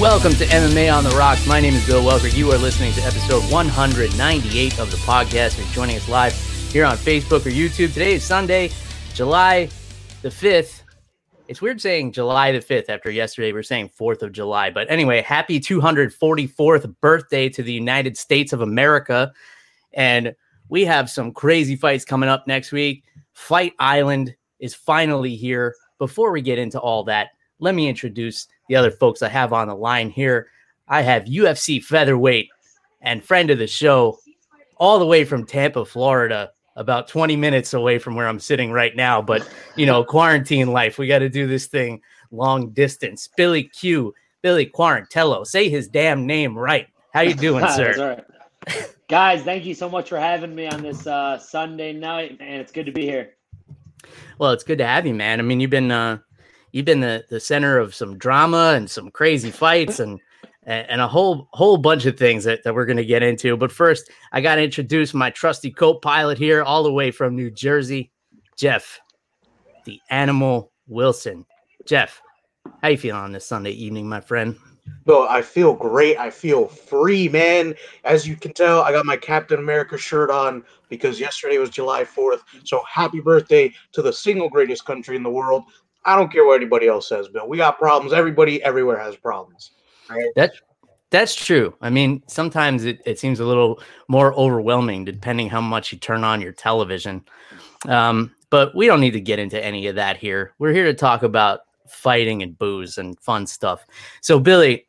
Welcome to MMA on the Rocks. My name is Bill Welker. You are listening to episode 198 of the podcast. You're joining us live here on Facebook or YouTube. Today is Sunday, July the 5th. It's weird saying July the 5th after yesterday We're saying 4th of July. But anyway, happy 244th birthday to the United States of America. And we have some crazy fights coming up next week. Fight Island is finally here. Before we get into all that, let me introduce the other folks I have on the line here. I have UFC featherweight and friend of the show, all the way from Tampa, Florida, about 20 minutes away from where I'm sitting right now. But, you know, quarantine life, we got to do this thing long distance. Billy Q, Billy Quarantillo, say his damn name right. How you doing, sir? Guys, thank you so much for having me on this uh, Sunday night, man. It's good to be here. Well, it's good to have you, man. I mean, you've been uh, you've been the, the center of some drama and some crazy fights and and a whole whole bunch of things that, that we're going to get into. But first, I got to introduce my trusty co-pilot here, all the way from New Jersey, Jeff, the Animal Wilson. Jeff, how you feeling on this Sunday evening, my friend? Well, I feel great. I feel free, man. As you can tell, I got my Captain America shirt on because yesterday was July 4th. So happy birthday to the single greatest country in the world. I don't care what anybody else says, Bill. We got problems. Everybody everywhere has problems. Right? That that's true. I mean, sometimes it, it seems a little more overwhelming depending how much you turn on your television. Um, but we don't need to get into any of that here. We're here to talk about fighting and booze and fun stuff. So, Billy,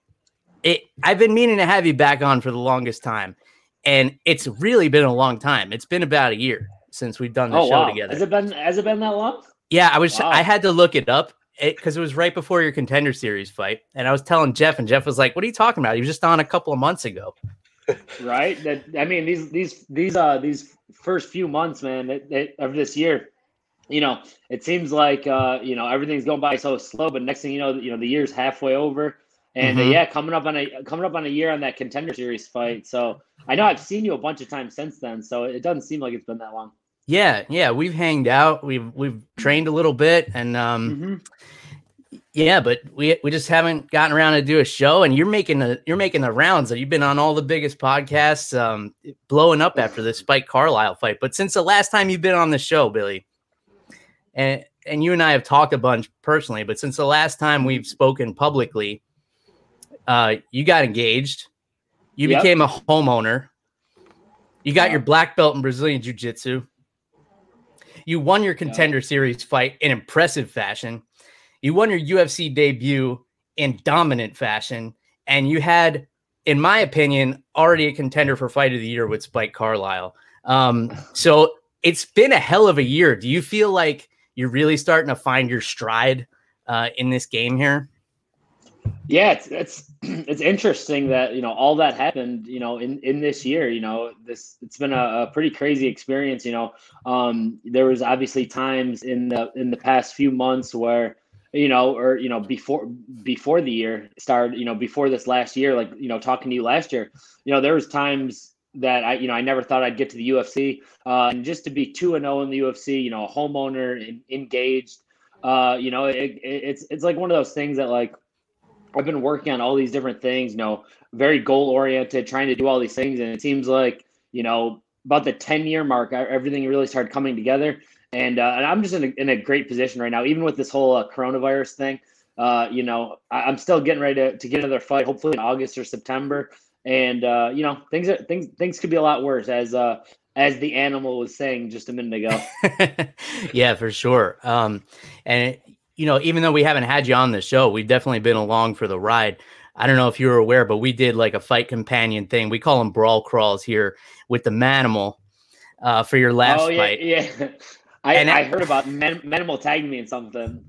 it, I've been meaning to have you back on for the longest time, and it's really been a long time. It's been about a year since we've done the oh, show wow. together. Has it been? Has it been that long? Yeah, I was. Wow. I had to look it up because it, it, was right before your contender series fight, and I was telling Jeff, and Jeff was like, "What are you talking about? He was just on a couple of months ago." right. That I mean, these these these uh these first few months, man, it, it, of this year, you know, it seems like uh you know everything's going by so slow, but next thing you know, you know the year's halfway over. And uh, mm-hmm. uh, yeah, coming up on a coming up on a year on that contender series fight. So I know I've seen you a bunch of times since then. So it doesn't seem like it's been that long. Yeah, yeah, we've hanged out, we've we've trained a little bit, and um, mm-hmm. yeah, but we we just haven't gotten around to do a show. And you're making the you're making the rounds. That you've been on all the biggest podcasts, um, blowing up after the Spike Carlyle fight. But since the last time you've been on the show, Billy, and and you and I have talked a bunch personally, but since the last time we've spoken publicly, uh, you got engaged, you yep. became a homeowner, you got your black belt in Brazilian Jiu Jitsu you won your contender yeah. series fight in impressive fashion. You won your UFC debut in dominant fashion. And you had, in my opinion, already a contender for fight of the year with Spike Carlyle. Um, so it's been a hell of a year. Do you feel like you're really starting to find your stride uh, in this game here? Yeah, it's it's it's interesting that you know all that happened you know in in this year. You know this it's been a, a pretty crazy experience. You know, um, there was obviously times in the in the past few months where you know or you know before before the year started. You know before this last year, like you know talking to you last year. You know there was times that I, you know, I never thought I'd get to the UFC. Uh, and just to be two and zero oh in the UFC, you know, a homeowner, engaged, uh, you know, it, it, it's it's like one of those things that like I've been working on all these different things, you know, very goal oriented, trying to do all these things. And it seems like, you know, about the 10 year mark, everything really started coming together. And, uh, and I'm just in a, in a great position right now, even with this whole uh, coronavirus thing. Uh, you know, I, am still getting ready to, to get another fight, hopefully in August or September. And, uh, you know, things are, things, things could be a lot worse as, uh, as the animal was saying just a minute ago. yeah, for sure. Um, and you know, even though we haven't had you on the show, we've definitely been along for the ride. I don't know if you were aware, but we did like a fight companion thing. We call them brawl crawls here with the Manimal uh, for your last oh, yeah, fight. Yeah, I, and I heard about Man- Manimal tagging me in something.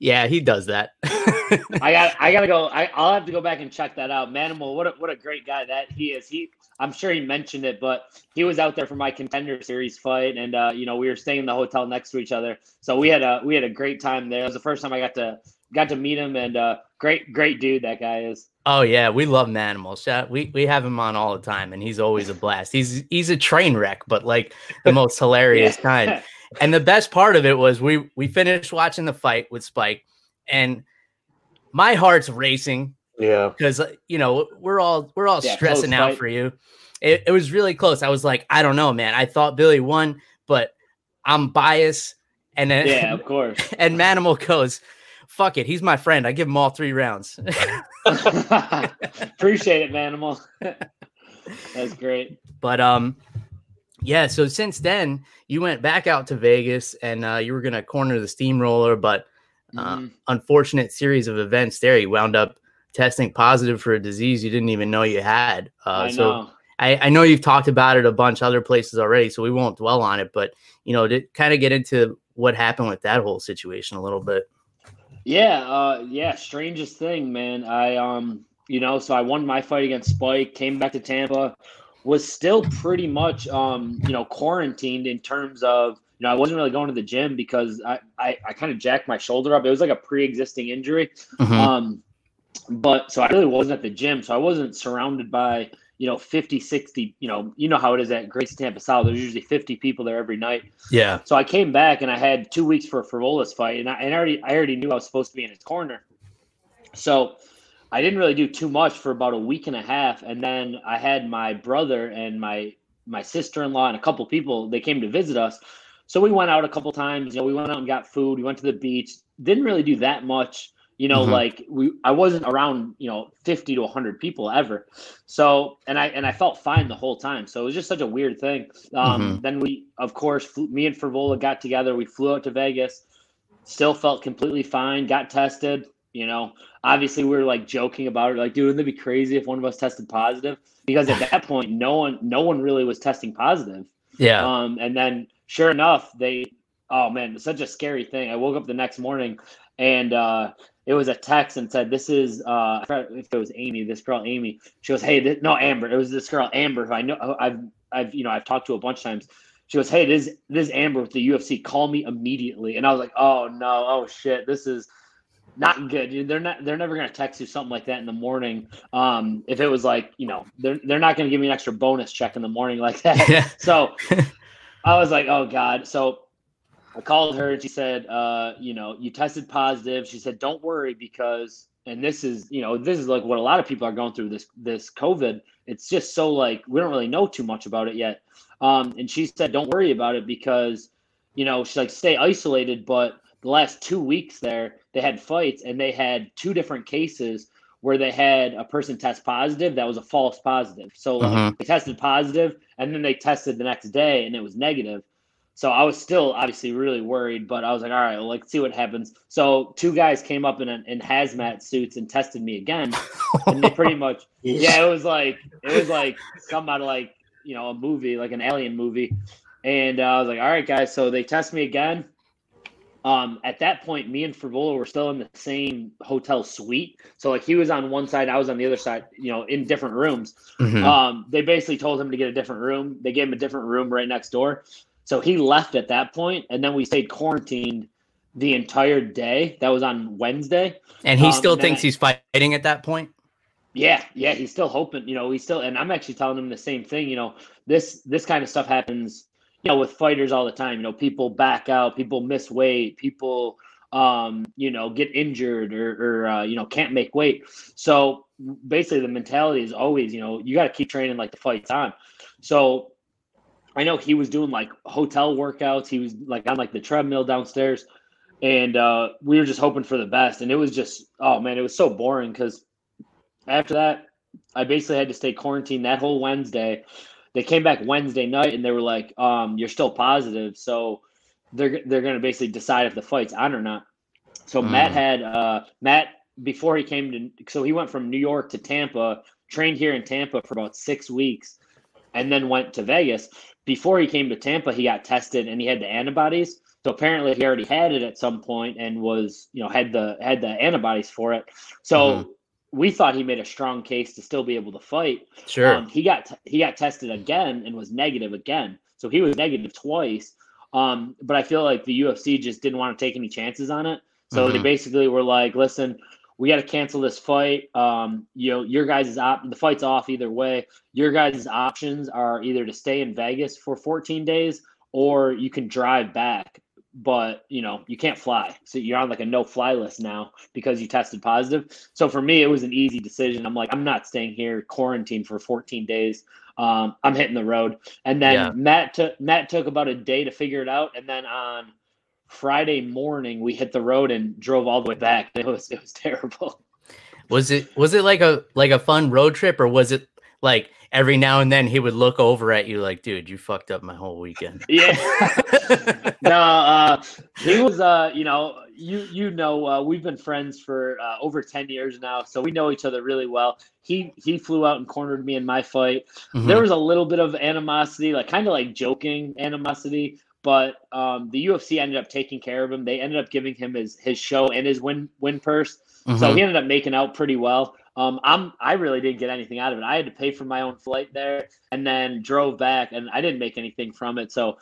Yeah, he does that. I got I gotta go. I, will have to go back and check that out. Manimal, what a, what a great guy that he is. He I'm sure he mentioned it, but he was out there for my contender series fight, and uh, you know we were staying in the hotel next to each other, so we had a we had a great time there. It was the first time I got to got to meet him, and uh, great great dude that guy is. Oh yeah, we love Manimal. We we have him on all the time, and he's always a blast. He's he's a train wreck, but like the most hilarious yeah. kind. And the best part of it was we we finished watching the fight with Spike, and my heart's racing. Yeah, because you know we're all we're all yeah, stressing out fight. for you. It, it was really close. I was like, I don't know, man. I thought Billy won, but I'm biased. And then yeah, of course. And Manimal goes, "Fuck it, he's my friend. I give him all three rounds." Appreciate it, Manimal. That's great. But um, yeah. So since then, you went back out to Vegas, and uh, you were gonna corner the steamroller, but uh, mm-hmm. unfortunate series of events there. You wound up testing positive for a disease you didn't even know you had. Uh, I so know. I, I, know you've talked about it a bunch other places already, so we won't dwell on it. But you know, to kind of get into what happened with that whole situation a little bit. Yeah, uh, yeah, strangest thing, man. I um, you know, so I won my fight against Spike, came back to Tampa, was still pretty much um, you know, quarantined in terms of you know, I wasn't really going to the gym because I I, I kind of jacked my shoulder up. It was like a pre-existing injury. Mm-hmm. Um, but so I really wasn't at the gym, so I wasn't surrounded by you know 50 60 you know you know how it is at Gracie Tampa South there's usually 50 people there every night yeah so I came back and I had two weeks for a Frevola's fight and I, and I already I already knew I was supposed to be in his corner so I didn't really do too much for about a week and a half and then I had my brother and my my sister-in-law and a couple people they came to visit us so we went out a couple times you know we went out and got food we went to the beach didn't really do that much you know mm-hmm. like we i wasn't around you know 50 to 100 people ever so and i and i felt fine the whole time so it was just such a weird thing um mm-hmm. then we of course flew, me and Frevola got together we flew out to vegas still felt completely fine got tested you know obviously we were like joking about it like dude wouldn't it be crazy if one of us tested positive because at that point no one no one really was testing positive yeah um and then sure enough they oh man such a scary thing i woke up the next morning and uh it was a text and said, "This is uh, if it was Amy, this girl Amy." She goes, "Hey, this, no Amber, it was this girl Amber who I know I've I've you know I've talked to a bunch of times." She goes, "Hey, this this Amber with the UFC. Call me immediately." And I was like, "Oh no, oh shit, this is." Not good. They're not. They're never gonna text you something like that in the morning. Um, if it was like, you know, they're they're not gonna give me an extra bonus check in the morning like that. Yeah. So I was like, oh god. So I called her and she said, uh, you know, you tested positive. She said, don't worry because, and this is, you know, this is like what a lot of people are going through this this COVID. It's just so like we don't really know too much about it yet. Um, and she said, don't worry about it because, you know, she's like, stay isolated. But the last two weeks there, they had fights and they had two different cases where they had a person test positive that was a false positive. So like, uh-huh. they tested positive and then they tested the next day and it was negative. So I was still obviously really worried, but I was like, all right, well, let's see what happens. So two guys came up in, in hazmat suits and tested me again, and they pretty much, yeah, it was like it was like some out of like you know a movie, like an alien movie, and uh, I was like, all right, guys. So they test me again. Um, at that point, me and Frevola were still in the same hotel suite. So like he was on one side, I was on the other side, you know, in different rooms. Mm-hmm. Um, they basically told him to get a different room. They gave him a different room right next door. So he left at that point, and then we stayed quarantined the entire day. That was on Wednesday. And he um, still and thinks I, he's fighting at that point. Yeah, yeah, he's still hoping. You know, he's still, and I'm actually telling him the same thing. You know, this this kind of stuff happens. You know, with fighters all the time. You know, people back out, people miss weight, people, um, you know, get injured or, or uh, you know, can't make weight. So basically, the mentality is always, you know, you got to keep training like the fight's on. So I know he was doing like hotel workouts. He was like on like the treadmill downstairs, and uh, we were just hoping for the best. And it was just, oh man, it was so boring because after that, I basically had to stay quarantined that whole Wednesday. They came back Wednesday night and they were like, um, "You're still positive," so they're they're gonna basically decide if the fight's on or not. So mm. Matt had uh, Matt before he came to, so he went from New York to Tampa, trained here in Tampa for about six weeks, and then went to Vegas before he came to Tampa, he got tested and he had the antibodies. So apparently he already had it at some point and was, you know, had the had the antibodies for it. So mm-hmm. We thought he made a strong case to still be able to fight. Sure. Um, he got t- he got tested again and was negative again. So he was negative twice. Um, but I feel like the UFC just didn't want to take any chances on it. So mm-hmm. they basically were like, listen, we got to cancel this fight. Um, you know, your guys' op the fight's off either way. Your guys' options are either to stay in Vegas for 14 days or you can drive back, but you know, you can't fly. So you're on like a no fly list now because you tested positive. So for me, it was an easy decision. I'm like, I'm not staying here quarantined for 14 days. Um, I'm hitting the road. And then yeah. Matt took Matt took about a day to figure it out. And then on Friday morning we hit the road and drove all the way back. It was it was terrible. Was it was it like a like a fun road trip or was it like every now and then he would look over at you like, dude, you fucked up my whole weekend. Yeah. no, uh, he was, uh, you know, you you know, uh, we've been friends for uh, over ten years now, so we know each other really well. He he flew out and cornered me in my fight. Mm-hmm. There was a little bit of animosity, like kind of like joking animosity, but um, the UFC ended up taking care of him. They ended up giving him his his show and his win win purse, mm-hmm. so he ended up making out pretty well. Um, I'm I really didn't get anything out of it. I had to pay for my own flight there, and then drove back, and I didn't make anything from it. So,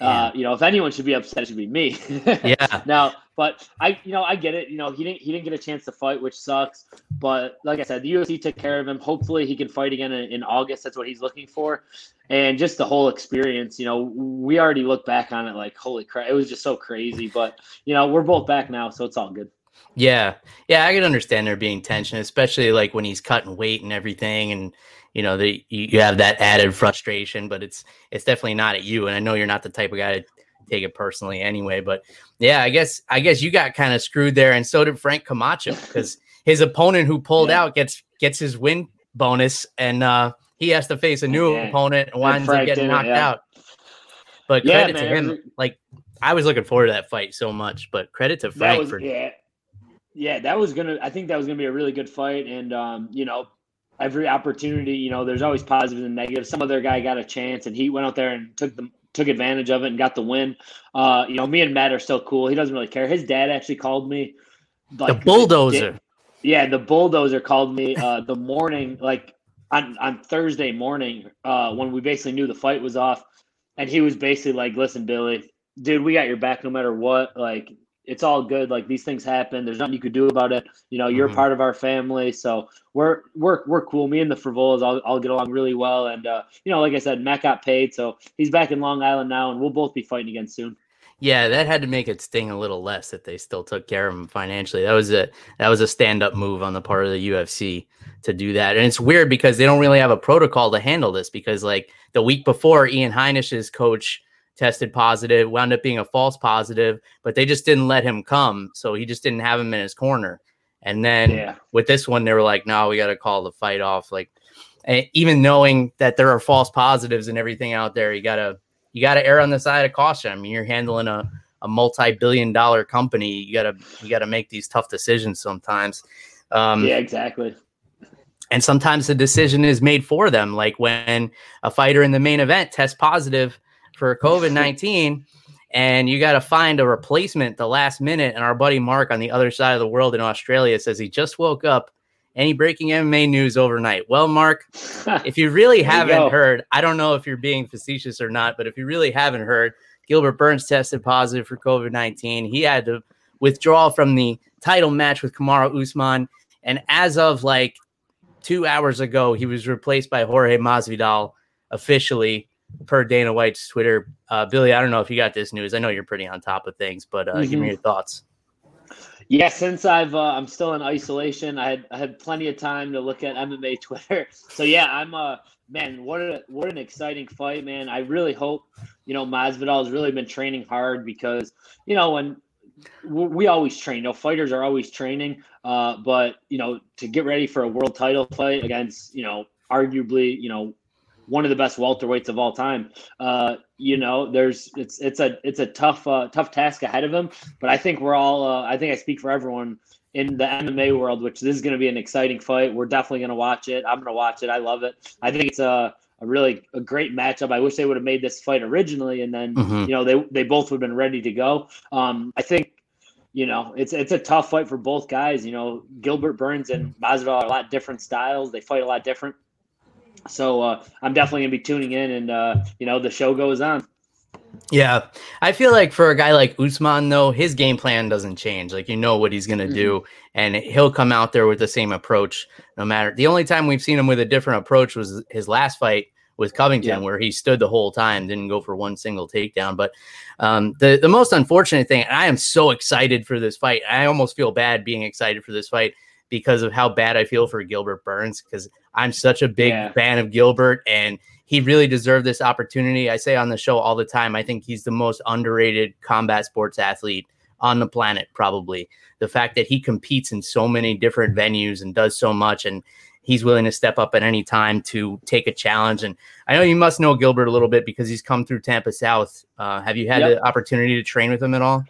uh, you know, if anyone should be upset, it should be me. yeah. Now, but I, you know, I get it. You know, he didn't he didn't get a chance to fight, which sucks. But like I said, the UFC took care of him. Hopefully, he can fight again in, in August. That's what he's looking for. And just the whole experience, you know, we already look back on it like, holy crap, it was just so crazy. But you know, we're both back now, so it's all good. Yeah. Yeah, I can understand there being tension, especially like when he's cutting weight and everything and you know, the you have that added frustration, but it's it's definitely not at you and I know you're not the type of guy to take it personally anyway, but yeah, I guess I guess you got kind of screwed there and so did Frank Camacho cuz his opponent who pulled yeah. out gets gets his win bonus and uh he has to face a new yeah. opponent and winds up getting knocked yeah. out. But credit to him, like I was looking forward to that fight so much, but credit to Frank was, for yeah yeah, that was gonna. I think that was gonna be a really good fight, and um, you know, every opportunity, you know, there's always positives and negatives. Some other guy got a chance, and he went out there and took the took advantage of it and got the win. Uh, you know, me and Matt are still cool. He doesn't really care. His dad actually called me. Like, the bulldozer. yeah, the bulldozer called me uh, the morning, like on on Thursday morning, uh, when we basically knew the fight was off, and he was basically like, "Listen, Billy, dude, we got your back no matter what. Like, it's all good. Like these things happen. There's nothing you could do about it. You know, you're mm-hmm. part of our family, so we're we're we're cool. Me and the Frevolas all, all get along really well. And uh, you know, like I said, Matt got paid, so he's back in Long Island now, and we'll both be fighting again soon. Yeah, that had to make it sting a little less that they still took care of him financially. That was a that was a stand up move on the part of the UFC to do that. And it's weird because they don't really have a protocol to handle this because like the week before Ian Heinisch's coach tested positive, wound up being a false positive, but they just didn't let him come. So he just didn't have him in his corner. And then yeah. with this one, they were like, no, we got to call the fight off. Like, even knowing that there are false positives and everything out there, you got to, you got to err on the side of caution. I mean, you're handling a, a multi-billion dollar company. You got to, you got to make these tough decisions sometimes. Um, yeah, exactly. And sometimes the decision is made for them. Like when a fighter in the main event tests positive for COVID 19 and you got to find a replacement the last minute. And our buddy Mark on the other side of the world in Australia says he just woke up. Any breaking MMA news overnight? Well, Mark, if you really haven't you heard, I don't know if you're being facetious or not, but if you really haven't heard, Gilbert Burns tested positive for COVID 19. He had to withdraw from the title match with Kamaru Usman. And as of like two hours ago, he was replaced by Jorge Masvidal officially per Dana White's Twitter. Uh, Billy, I don't know if you got this news. I know you're pretty on top of things, but uh, mm-hmm. give me mm-hmm. your thoughts. Yeah, since I've uh, I'm still in isolation, I had I had plenty of time to look at MMA Twitter. So yeah, I'm uh man, what a what an exciting fight, man. I really hope you know Masvidal has really been training hard because you know when we always train. You know, fighters are always training, uh, but you know to get ready for a world title fight against you know arguably you know one of the best welterweights of all time. Uh, you know, there's it's it's a it's a tough uh, tough task ahead of him. But I think we're all uh, I think I speak for everyone in the MMA world, which this is going to be an exciting fight. We're definitely going to watch it. I'm going to watch it. I love it. I think it's a a really a great matchup. I wish they would have made this fight originally, and then mm-hmm. you know they they both would have been ready to go. Um, I think you know it's it's a tough fight for both guys. You know Gilbert Burns and Masvidal are a lot different styles. They fight a lot different. So uh, I'm definitely gonna be tuning in, and uh, you know the show goes on. Yeah, I feel like for a guy like Usman, though, his game plan doesn't change. Like you know what he's gonna mm-hmm. do, and he'll come out there with the same approach, no matter. The only time we've seen him with a different approach was his last fight with Covington, yeah. where he stood the whole time, didn't go for one single takedown. But um, the the most unfortunate thing, I am so excited for this fight. I almost feel bad being excited for this fight because of how bad I feel for Gilbert Burns because I'm such a big yeah. fan of Gilbert and he really deserved this opportunity. I say on the show all the time, I think he's the most underrated combat sports athlete on the planet, probably. The fact that he competes in so many different venues and does so much, and he's willing to step up at any time to take a challenge. And I know you must know Gilbert a little bit because he's come through Tampa South. Uh, have you had yep. the opportunity to train with him at all?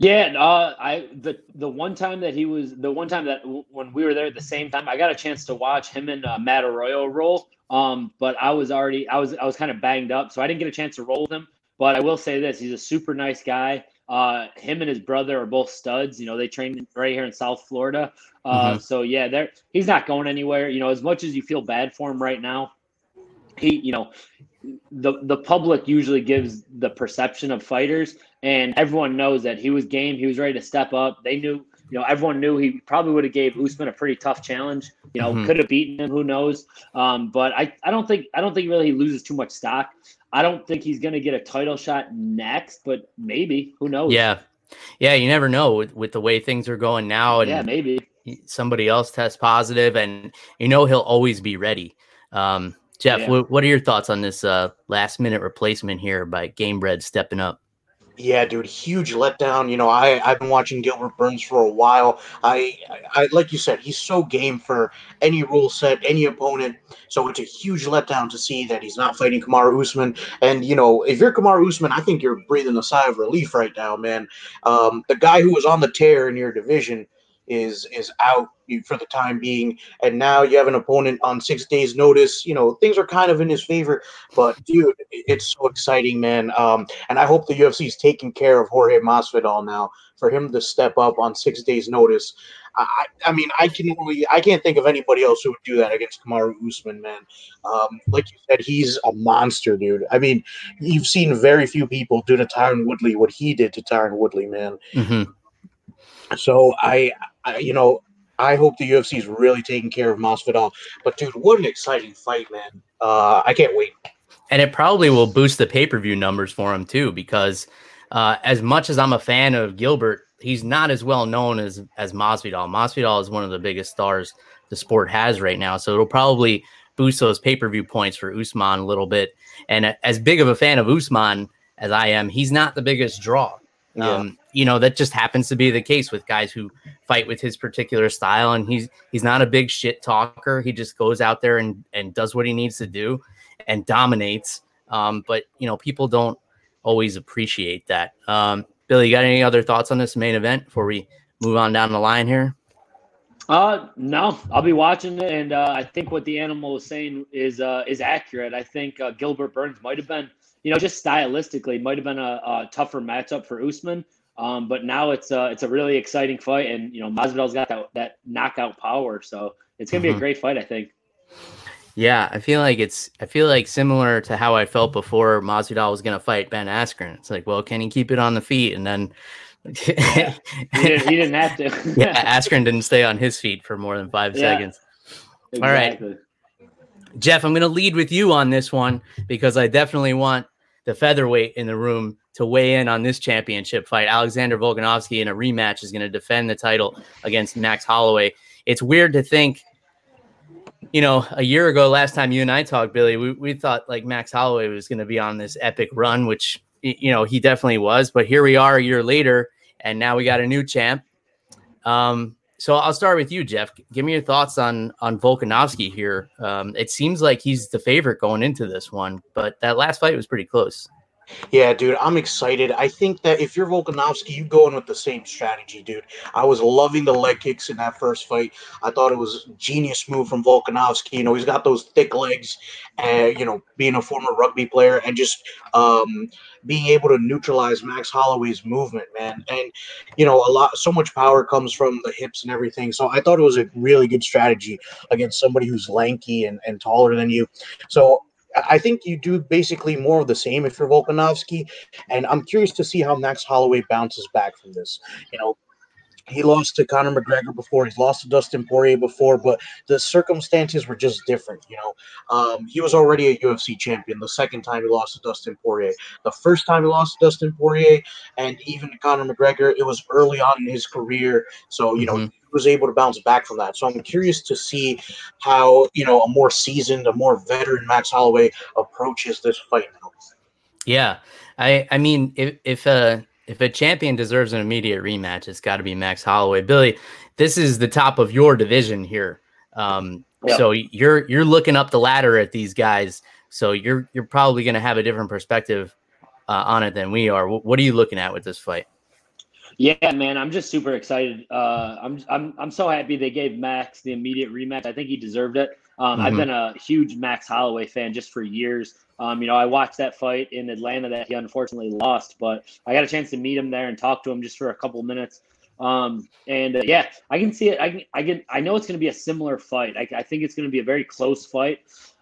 Yeah, uh, I the the one time that he was the one time that w- when we were there at the same time, I got a chance to watch him and uh, Matt Arroyo roll. Um, but I was already I was I was kind of banged up, so I didn't get a chance to roll with him. But I will say this: he's a super nice guy. Uh, him and his brother are both studs. You know, they train right here in South Florida. Uh, mm-hmm. So yeah, there he's not going anywhere. You know, as much as you feel bad for him right now, he you know the the public usually gives the perception of fighters and everyone knows that he was game. He was ready to step up. They knew, you know, everyone knew he probably would have gave Usman a pretty tough challenge. You know, mm-hmm. could have beaten him. Who knows? Um, but I, I don't think, I don't think really he loses too much stock. I don't think he's going to get a title shot next, but maybe. Who knows? Yeah, yeah. You never know with with the way things are going now. And yeah, maybe somebody else tests positive, and you know he'll always be ready. Um, Jeff, yeah. what, what are your thoughts on this uh, last minute replacement here by Gamebred stepping up? Yeah, dude, huge letdown. You know, I I've been watching Gilbert Burns for a while. I, I like you said, he's so game for any rule set, any opponent. So it's a huge letdown to see that he's not fighting Kamaru Usman. And you know, if you're Kamaru Usman, I think you're breathing a sigh of relief right now, man. Um, the guy who was on the tear in your division is is out for the time being, and now you have an opponent on six days' notice. You know things are kind of in his favor, but dude, it's so exciting, man. Um, and I hope the UFC is taking care of Jorge Masvidal now for him to step up on six days' notice. I, I mean, I can only I can't think of anybody else who would do that against Kamaru Usman, man. Um, like you said, he's a monster, dude. I mean, you've seen very few people do to Tyron Woodley what he did to Tyron Woodley, man. Mm-hmm. So I, I, you know, I hope the UFC is really taking care of Masvidal. But dude, what an exciting fight, man! Uh, I can't wait. And it probably will boost the pay per view numbers for him too, because uh, as much as I'm a fan of Gilbert, he's not as well known as as Masvidal. Masvidal is one of the biggest stars the sport has right now, so it'll probably boost those pay per view points for Usman a little bit. And as big of a fan of Usman as I am, he's not the biggest draw. Yeah. Um, you know that just happens to be the case with guys who fight with his particular style, and he's he's not a big shit talker. He just goes out there and and does what he needs to do, and dominates. Um, but you know people don't always appreciate that. Um, Billy, you got any other thoughts on this main event before we move on down the line here? Uh, no, I'll be watching it, and uh, I think what the animal is saying is uh, is accurate. I think uh, Gilbert Burns might have been you know, just stylistically, might have been a, a tougher matchup for Usman. Um, but now it's a it's a really exciting fight, and you know Masvidal's got that that knockout power, so it's gonna mm-hmm. be a mm-hmm. great fight, I think. Yeah, I feel like it's I feel like similar to how I felt before Masvidal was gonna fight Ben Askren. It's like, well, can he keep it on the feet? And then yeah. he, didn't, he, didn't, have to. yeah, Askren didn't stay on his feet for more than five yeah, seconds. Exactly. All right. Jeff, I'm going to lead with you on this one because I definitely want the featherweight in the room to weigh in on this championship fight. Alexander Volkanovski in a rematch is going to defend the title against Max Holloway. It's weird to think, you know, a year ago, last time you and I talked, Billy, we, we thought like Max Holloway was going to be on this epic run, which, you know, he definitely was. But here we are a year later, and now we got a new champ. Um, so I'll start with you, Jeff. Give me your thoughts on on Volkanovski here. Um, it seems like he's the favorite going into this one, but that last fight was pretty close. Yeah, dude, I'm excited. I think that if you're Volkanovski, you go in with the same strategy, dude. I was loving the leg kicks in that first fight. I thought it was a genius move from Volkanovski. You know, he's got those thick legs, and you know, being a former rugby player and just um, being able to neutralize Max Holloway's movement, man. And you know, a lot, so much power comes from the hips and everything. So I thought it was a really good strategy against somebody who's lanky and, and taller than you. So I think you do basically more of the same if you're Volkanovski, and I'm curious to see how Max Holloway bounces back from this. You know, he lost to Conor McGregor before. He's lost to Dustin Poirier before, but the circumstances were just different. You know, um, he was already a UFC champion. The second time he lost to Dustin Poirier, the first time he lost to Dustin Poirier, and even to Conor McGregor, it was early on in his career. So you mm-hmm. know, was able to bounce back from that. So I'm curious to see how you know a more seasoned, a more veteran Max Holloway approaches this fight now. Yeah, I I mean if if a if a champion deserves an immediate rematch, it's got to be Max Holloway. Billy, this is the top of your division here. Um, yep. So you're you're looking up the ladder at these guys. So you're you're probably going to have a different perspective uh, on it than we are. what are you looking at with this fight? Yeah, man, I'm just super excited. Uh, I'm I'm I'm so happy they gave Max the immediate rematch. I think he deserved it. Um, mm-hmm. I've been a huge Max Holloway fan just for years. Um, you know, I watched that fight in Atlanta that he unfortunately lost, but I got a chance to meet him there and talk to him just for a couple minutes. Um, and uh, yeah, I can see it. I can, I can, I know it's going to be a similar fight. I, I think it's going to be a very close fight.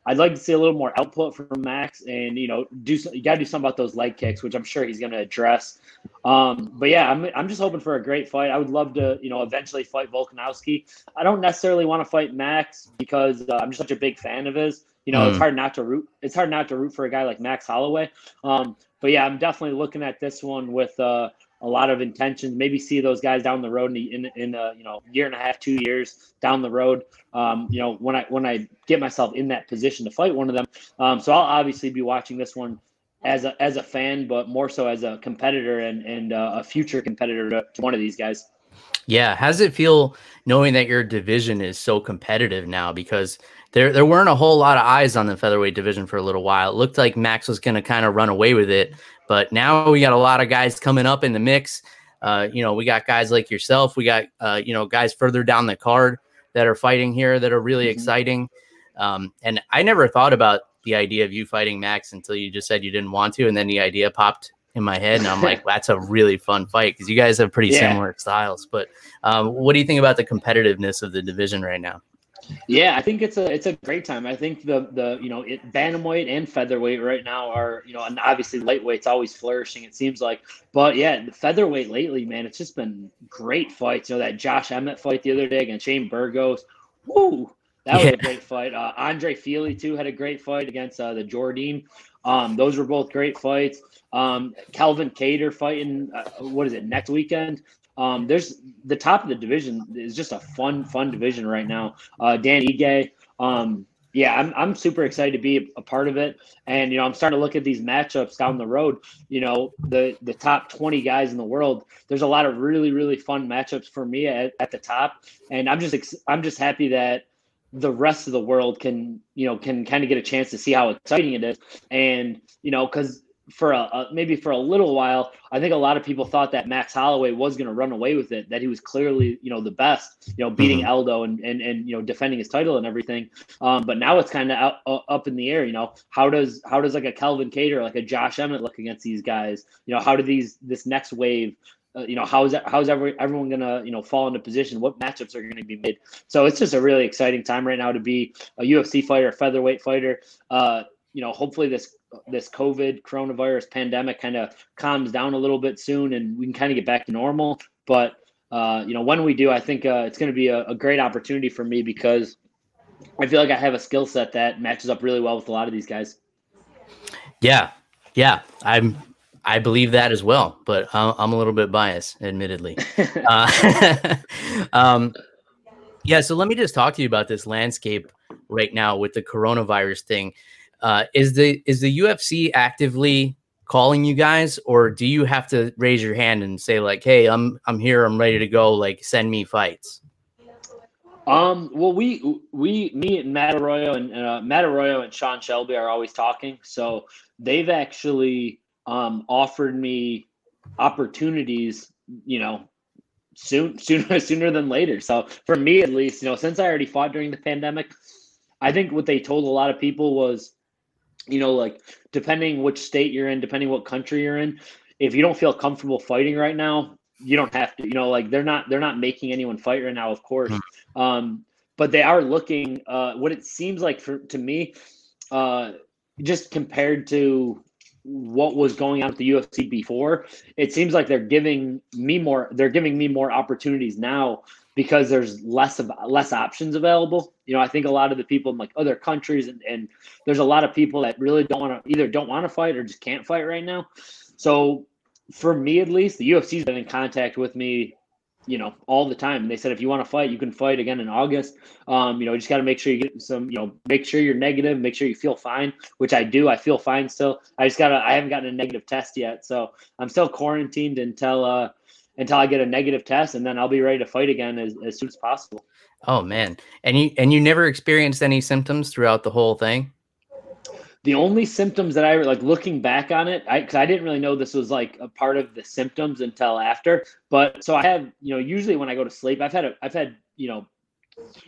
I'd like to see a little more output from Max, and you know, do you got to do something about those leg kicks, which I'm sure he's going to address. Um, but yeah, I'm I'm just hoping for a great fight. I would love to, you know, eventually fight Volkanovski. I don't necessarily want to fight Max because uh, I'm just such a big fan of his. You know, mm. it's hard not to root. It's hard not to root for a guy like Max Holloway. Um, but yeah, I'm definitely looking at this one with uh, a lot of intentions. Maybe see those guys down the road in in, in a you know year and a half, two years down the road. Um, you know when I when I get myself in that position to fight one of them. Um, so I'll obviously be watching this one as a as a fan, but more so as a competitor and and uh, a future competitor to, to one of these guys. Yeah, how does it feel knowing that your division is so competitive now? Because there there weren't a whole lot of eyes on the featherweight division for a little while. It looked like Max was going to kind of run away with it, but now we got a lot of guys coming up in the mix. Uh, you know, we got guys like yourself. We got uh, you know guys further down the card that are fighting here that are really mm-hmm. exciting. Um, and I never thought about the idea of you fighting Max until you just said you didn't want to, and then the idea popped in my head, and I'm like, that's a really fun fight because you guys have pretty yeah. similar styles. But um, what do you think about the competitiveness of the division right now? Yeah, I think it's a it's a great time. I think the the you know it, bantamweight and featherweight right now are you know and obviously lightweight's always flourishing. It seems like, but yeah, the featherweight lately, man, it's just been great fights. You know that Josh Emmett fight the other day against Shane Burgos. Woo, that was yeah. a great fight. Uh, Andre Fili too had a great fight against uh, the Jourdain. Um, those were both great fights. Um, Calvin Kattar fighting. Uh, what is it next weekend? Um, there's the top of the division is just a fun, fun division right now. Uh, Dan Ige, um, yeah, I'm, I'm super excited to be a, part of it. And, you know, I'm starting to look at these matchups down the road, you know, the, the top 20 guys in the world. There's a lot of really, really fun matchups for me at, at the top. And I'm just, I'm just happy that the rest of the world can, you know, can kind of get a chance to see how exciting it is. And, you know, cause for a, a, maybe for a little while, I think a lot of people thought that Max Holloway was going to run away with it. That he was clearly, you know, the best. You know, beating mm-hmm. Aldo and and and you know defending his title and everything. Um, but now it's kind of uh, up in the air. You know, how does how does like a Calvin Kattar, like a Josh Emmett look against these guys? You know, how do these this next wave? Uh, you know, how is that, how is every, everyone gonna you know fall into position? What matchups are to be made? So it's just a really exciting time right now to be a UFC fighter, a featherweight fighter. Uh, you know, hopefully this this COVID coronavirus pandemic kind of calms down a little bit soon, and we can kind of get back to normal. But uh, you know, when we do, I think uh, it's going to be a, a, great opportunity for me because I feel like I have a skill set that matches up really well with a lot of these guys. Yeah, yeah, I'm. I believe that as well, but I'm a little bit biased, admittedly. uh, um, yeah, so let me just talk to you about this landscape right now with the coronavirus thing. Uh, is the is the UFC actively calling you guys, or do you have to raise your hand and say like, "Hey, I'm I'm here, I'm ready to go. Like, send me fights." Um. Well, we we me and Matt Arroyo and uh, Matt Arroyo and Sean Shelby are always talking, so they've actually um, offered me opportunities, you know, soon, sooner, sooner than later. So for me, at least, you know, since I already fought during the pandemic, I think what they told a lot of people was, you know, like depending which state you're in, depending what country you're in, if you don't feel comfortable fighting right now, you don't have to. You know, like they're not they're not making anyone fight right now, of course. Mm-hmm. Um, but they are looking. Uh, what it seems like for to me, uh, just compared to what was going on with the UFC before, it seems like they're giving me more. They're giving me more opportunities now because there's less of less options available. You know, I think a lot of the people in like other countries and, and there's a lot of people that really don't want to either don't want to fight or just can't fight right now. So for me at least, the UFC's been in contact with me you know, all the time. And they said if you want to fight, you can fight again in August. Um, you know, you just got to make sure you get some, you know, make sure you're negative, make sure you feel fine, which I do. I feel fine still. I just gotta. I haven't gotten a negative test yet, so I'm still quarantined until uh until I get a negative test, and then I'll be ready to fight again as, as soon as possible. Oh man, and you and you never experienced any symptoms throughout the whole thing? The only symptoms that I like looking back on it, I because I didn't really know this was like a part of the symptoms until after. But so I have, you know, usually when I go to sleep, I've had a, I've had, you know,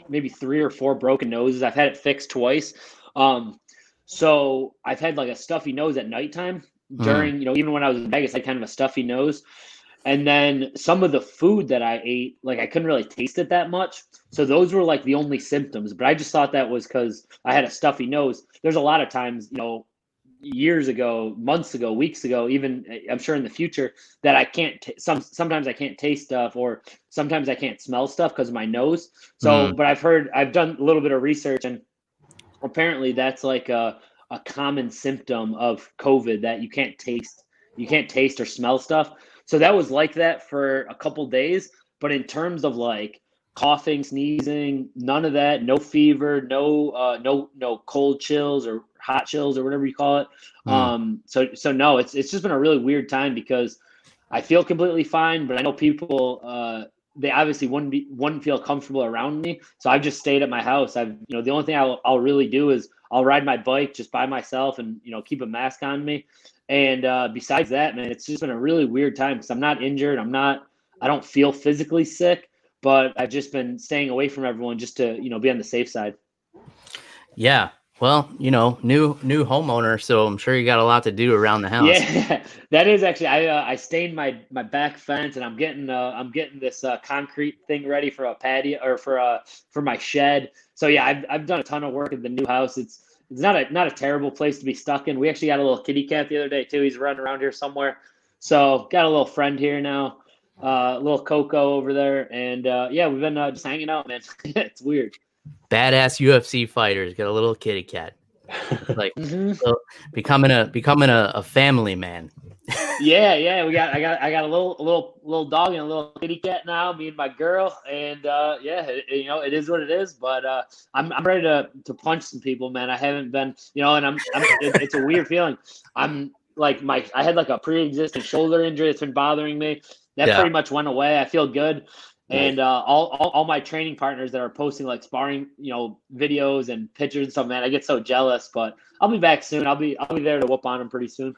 maybe three or four broken noses. I've had it fixed twice. Um, so I've had like a stuffy nose at nighttime hmm. during, mm. you know, even when I was in Vegas, I had kind of a stuffy nose. And then some of the food that I ate, like I couldn't really taste it that much. So those were like the only symptoms. But I just thought that was because I had a stuffy nose. There's a lot of times, you know, years ago, months ago, weeks ago, even I'm sure in the future that I can't. T- some sometimes I can't taste stuff, or sometimes I can't smell stuff because of my nose. So, mm. but I've heard, I've done a little bit of research, and apparently that's like a a common symptom of COVID that you can't taste, you can't taste or smell stuff. So that was like that for a couple days. But in terms of like coughing, sneezing, none of that, no fever, no uh, no no cold chills or hot chills or whatever you call it. Mm. Um, so so no, it's it's just been a really weird time because I feel completely fine, but I know people uh, they obviously wouldn't be wouldn't feel comfortable around me. So I've just stayed at my house. I've you know the only thing I'll, I'll really do is I'll ride my bike just by myself and you know keep a mask on me. And uh, besides that, man, it's just been a really weird time because I'm not injured. I'm not. I don't feel physically sick, but I've just been staying away from everyone just to you know be on the safe side. Yeah. Well, you know, new new homeowner, so I'm sure you got a lot to do around the house. Yeah, that is actually. I uh, I stained my my back fence, and I'm getting uh, I'm getting this uh, concrete thing ready for a patio or for a uh, for my shed. So yeah, I've I've done a ton of work in the new house. It's it's not a not a terrible place to be stuck in. We actually got a little kitty cat the other day too. He's running around here somewhere. So got a little friend here now, uh, a little Coco over there, and uh, yeah, we've been uh, just hanging out, man. it's weird. Badass UFC fighters got a little kitty cat, like mm-hmm. becoming a becoming a, a family man yeah, yeah, we got I got I got a little a little little dog and a little kitty cat now, me and my girl, and uh, yeah, it, you know it is what it is. But uh, I'm I'm ready to to punch some people, man. I haven't been, you know, and I'm, I'm it, it's a weird feeling. I'm like my I had like a pre-existing shoulder injury that's been bothering me. That yeah. pretty much went away. I feel good. And uh, all, all, all my training partners that are posting like sparring, you know, videos and pictures and stuff, man, I get so jealous. But I'll be back soon. I'll be I'll be there to whoop on them pretty soon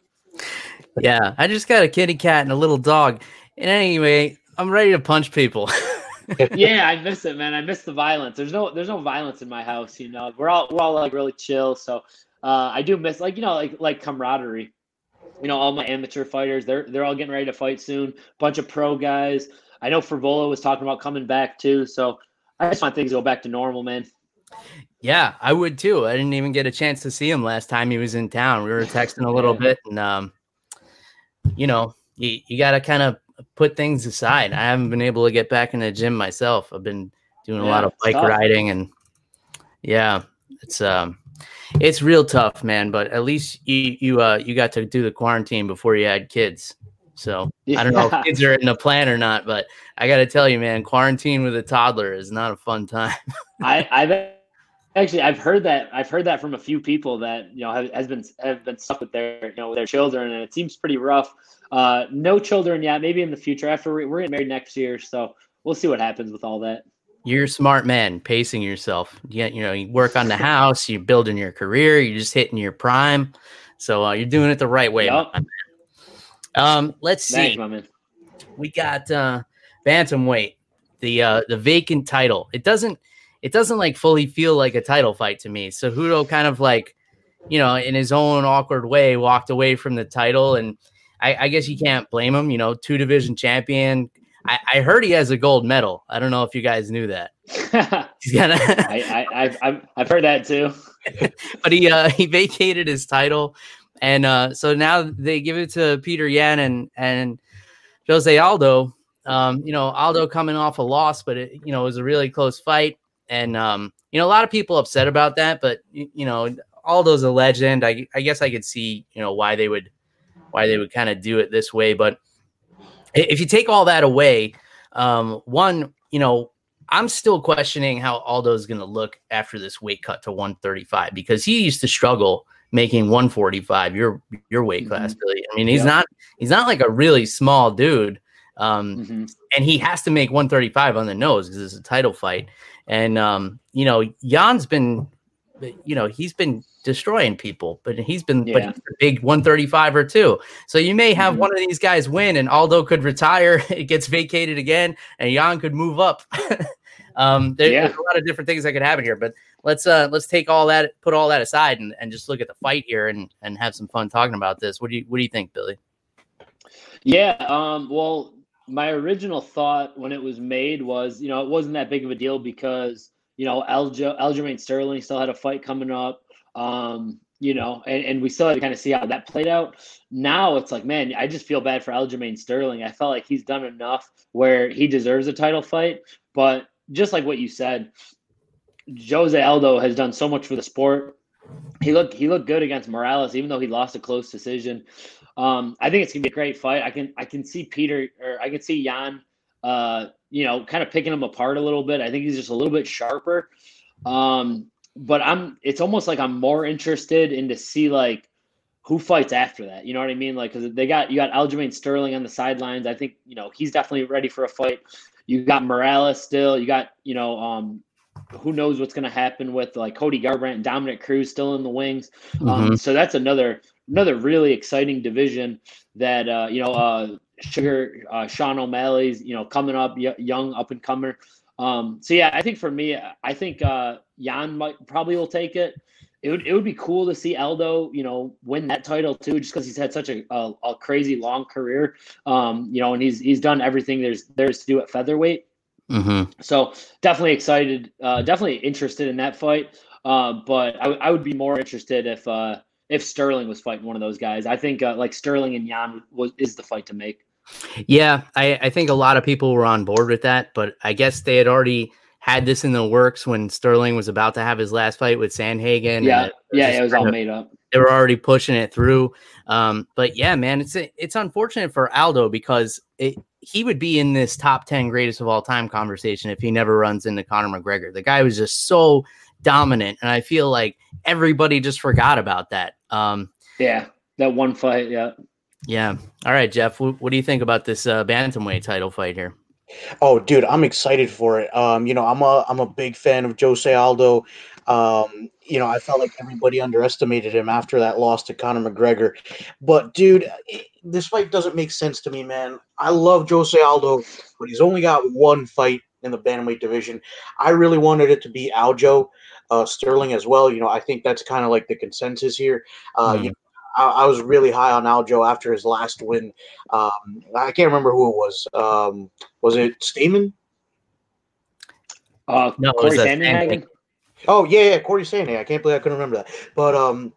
yeah, I just got a kitty cat and a little dog. And anyway, I'm ready to punch people. yeah, I miss it, man. I miss the violence. There's no there's no violence in my house, you know. We're all we're all like really chill. So uh, I do miss like you know like like camaraderie. You know, all my amateur fighters, they're they're all getting ready to fight soon. Bunch of pro guys. I know Frevola was talking about coming back too. So I just want things to go back to normal, man. Yeah, I would too. I didn't even get a chance to see him last time he was in town. We were texting a little bit, and um, you know, you, you got to kind of put things aside. I haven't been able to get back in the gym myself. I've been doing a lot of bike tough. riding, and yeah, it's um, it's real tough, man. But at least you you uh you got to do the quarantine before you had kids. So yeah. I don't know if kids are in the plan or not, but I got to tell you, man, quarantine with a toddler is not a fun time. I I've Actually, I've heard that. I've heard that from a few people that you know have, has been have been stuck with their you know with their children, and it seems pretty rough. Uh, no children yet. Maybe in the future. After we, we're getting married next year, so we'll see what happens with all that. You're a smart man, pacing yourself. You, you know, you work on the house, you're building your career, you're just hitting your prime. So uh, you're doing it the right way. Yep. Um, let's see. Thanks, we got uh bantamweight, the uh the vacant title. It doesn't it doesn't like fully feel like a title fight to me. So Cejudo kind of like, you know, in his own awkward way, walked away from the title, and I, I guess you can't blame him. You know, two division champion. I, I, heard he has a gold medal. I don't know if you guys knew that. He's gonna. I, I, I've, I've heard that too. but he uh, he vacated his title, and uh, so now they give it to Peter Yan and and Jose Aldo. Um, you know, Aldo coming off a loss, but it, you know, it was a really close fight. And, um, you know, a lot of people upset about that, but, you, you know, Aldo's a legend. I, I guess I could see, you know, why they would, why they would kind of do it this way. But if you take all that away, um, one, you know, I'm still questioning how Aldo's going to look after this weight cut to 135 because he used to struggle making 145 your your weight class, mm-hmm. Billy. I mean, he's yeah. not he's not like a really small dude. Um, mm-hmm. and he has to make 135 on the nose because it's a title fight. And um, you know, Yan's been you know, he's been destroying people, but he's been yeah. but he's a big 135 or two. So you may have mm-hmm. one of these guys win and Aldo could retire, it gets vacated again, and Yan could move up. um, there, yeah. there's a lot of different things that could happen here, but let's uh let's take all that, put all that aside, and, and just look at the fight here and and have some fun talking about this. What do you what do you think, Billy? Yeah, um, well, my original thought when it was made was, you know, it wasn't that big of a deal because you know Aljo, Aljamain Sterling still had a fight coming up. Um, you know, and, and we still had to kind of see how that played out. Now it's like, man, I just feel bad for Aljamain Sterling. I felt like he's done enough where he deserves a title fight, but just like what you said, Jose Aldo has done so much for the sport. He looked he looked good against Morales, even though he lost a close decision. Um, I think it's gonna be a great fight. I can I can see Peter or I can see Yan, uh, you know, kind of picking him apart a little bit. I think he's just a little bit sharper. Um, but I'm it's almost like I'm more interested in to see like who fights after that. You know what I mean? Like because they got you got Aljamain Sterling on the sidelines. I think you know he's definitely ready for a fight. You got Morales still. You got you know um, who knows what's going to happen with like Cody Garbrandt and Dominick Cruz still in the wings. Um, mm-hmm. so that's another another really exciting division that uh, you know uh, Sugar uh, Sean O'Malley's you know coming up young up and comer. Um, so yeah, I think for me, I think uh, Yan might probably will take it. It would it would be cool to see Aldo, you know, win that title too, just because he's had such a, a, a, crazy long career. Um, you know, and he's he's done everything there's there's to do at featherweight. Mm-hmm. So definitely excited, uh, definitely interested in that fight. Uh, but I, I would be more interested if uh, if Sterling was fighting one of those guys. I think uh, like Sterling and Yan was is the fight to make. Yeah, I, I think a lot of people were on board with that, but I guess they had already had this in the works when Sterling was about to have his last fight with Sandhagen. Yeah, it yeah, it was all of, made up. They were already pushing it through. Um, but yeah, man, it's it's unfortunate for Aldo because it, he would be in this top ten greatest of all time conversation if he never runs into Conor McGregor. The guy was just so dominant, and I feel like everybody just forgot about that. Um, yeah, that one fight. Yeah. Yeah. All right, Jeff. What, what do you think about this uh, bantamweight title fight here? Oh, dude, I'm excited for it. Um, you know, I'm a I'm a big fan of Jose Aldo. Um, you know, I felt like everybody underestimated him after that loss to Conor McGregor. But dude, it, this fight doesn't make sense to me, man. I love Jose Aldo, but he's only got one fight in the bantamweight division. I really wanted it to be Aljo uh, Sterling as well. You know, I think that's kind of like the consensus here. Uh, mm. you know, I, I, was really high on Aljo after his last win. Um, I can't remember who it was. Um, was it Stamen? Uh, no, Corey Sandhagen. Oh yeah, yeah, Corey Sandhagen. I can't believe I couldn't remember that. But um,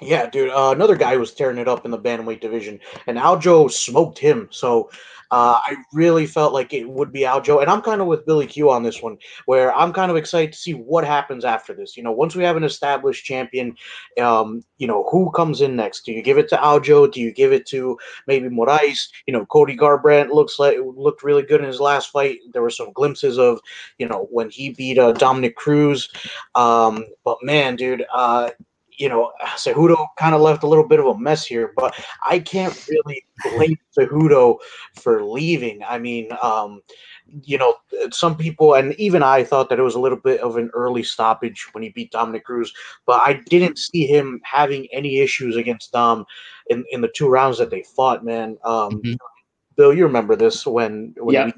yeah, dude, uh, another guy was tearing it up in the bantamweight division, and Aljo smoked him. So uh, I really felt like it would be Aljo, and I'm kind of with Billy Q on this one, where I'm kind of excited to see what happens after this. You know, once we have an established champion, um, you know, who comes in next? Do you give it to Aljo? Do you give it to maybe Moraes? You know, Cody Garbrandt looks like looked really good in his last fight. There were some glimpses of, you know, when he beat uh, Dominick Cruz. Um, but man, dude, uh, you know, Cejudo kind of left a little bit of a mess here, but I can't really blame Cejudo for leaving. I mean, um, you know, some people and even I thought that it was a little bit of an early stoppage when he beat Dominick Cruz, but I didn't see him having any issues against Dom in, in the two rounds that they fought, man. Um, mm-hmm. Bill, you remember this when when yeah.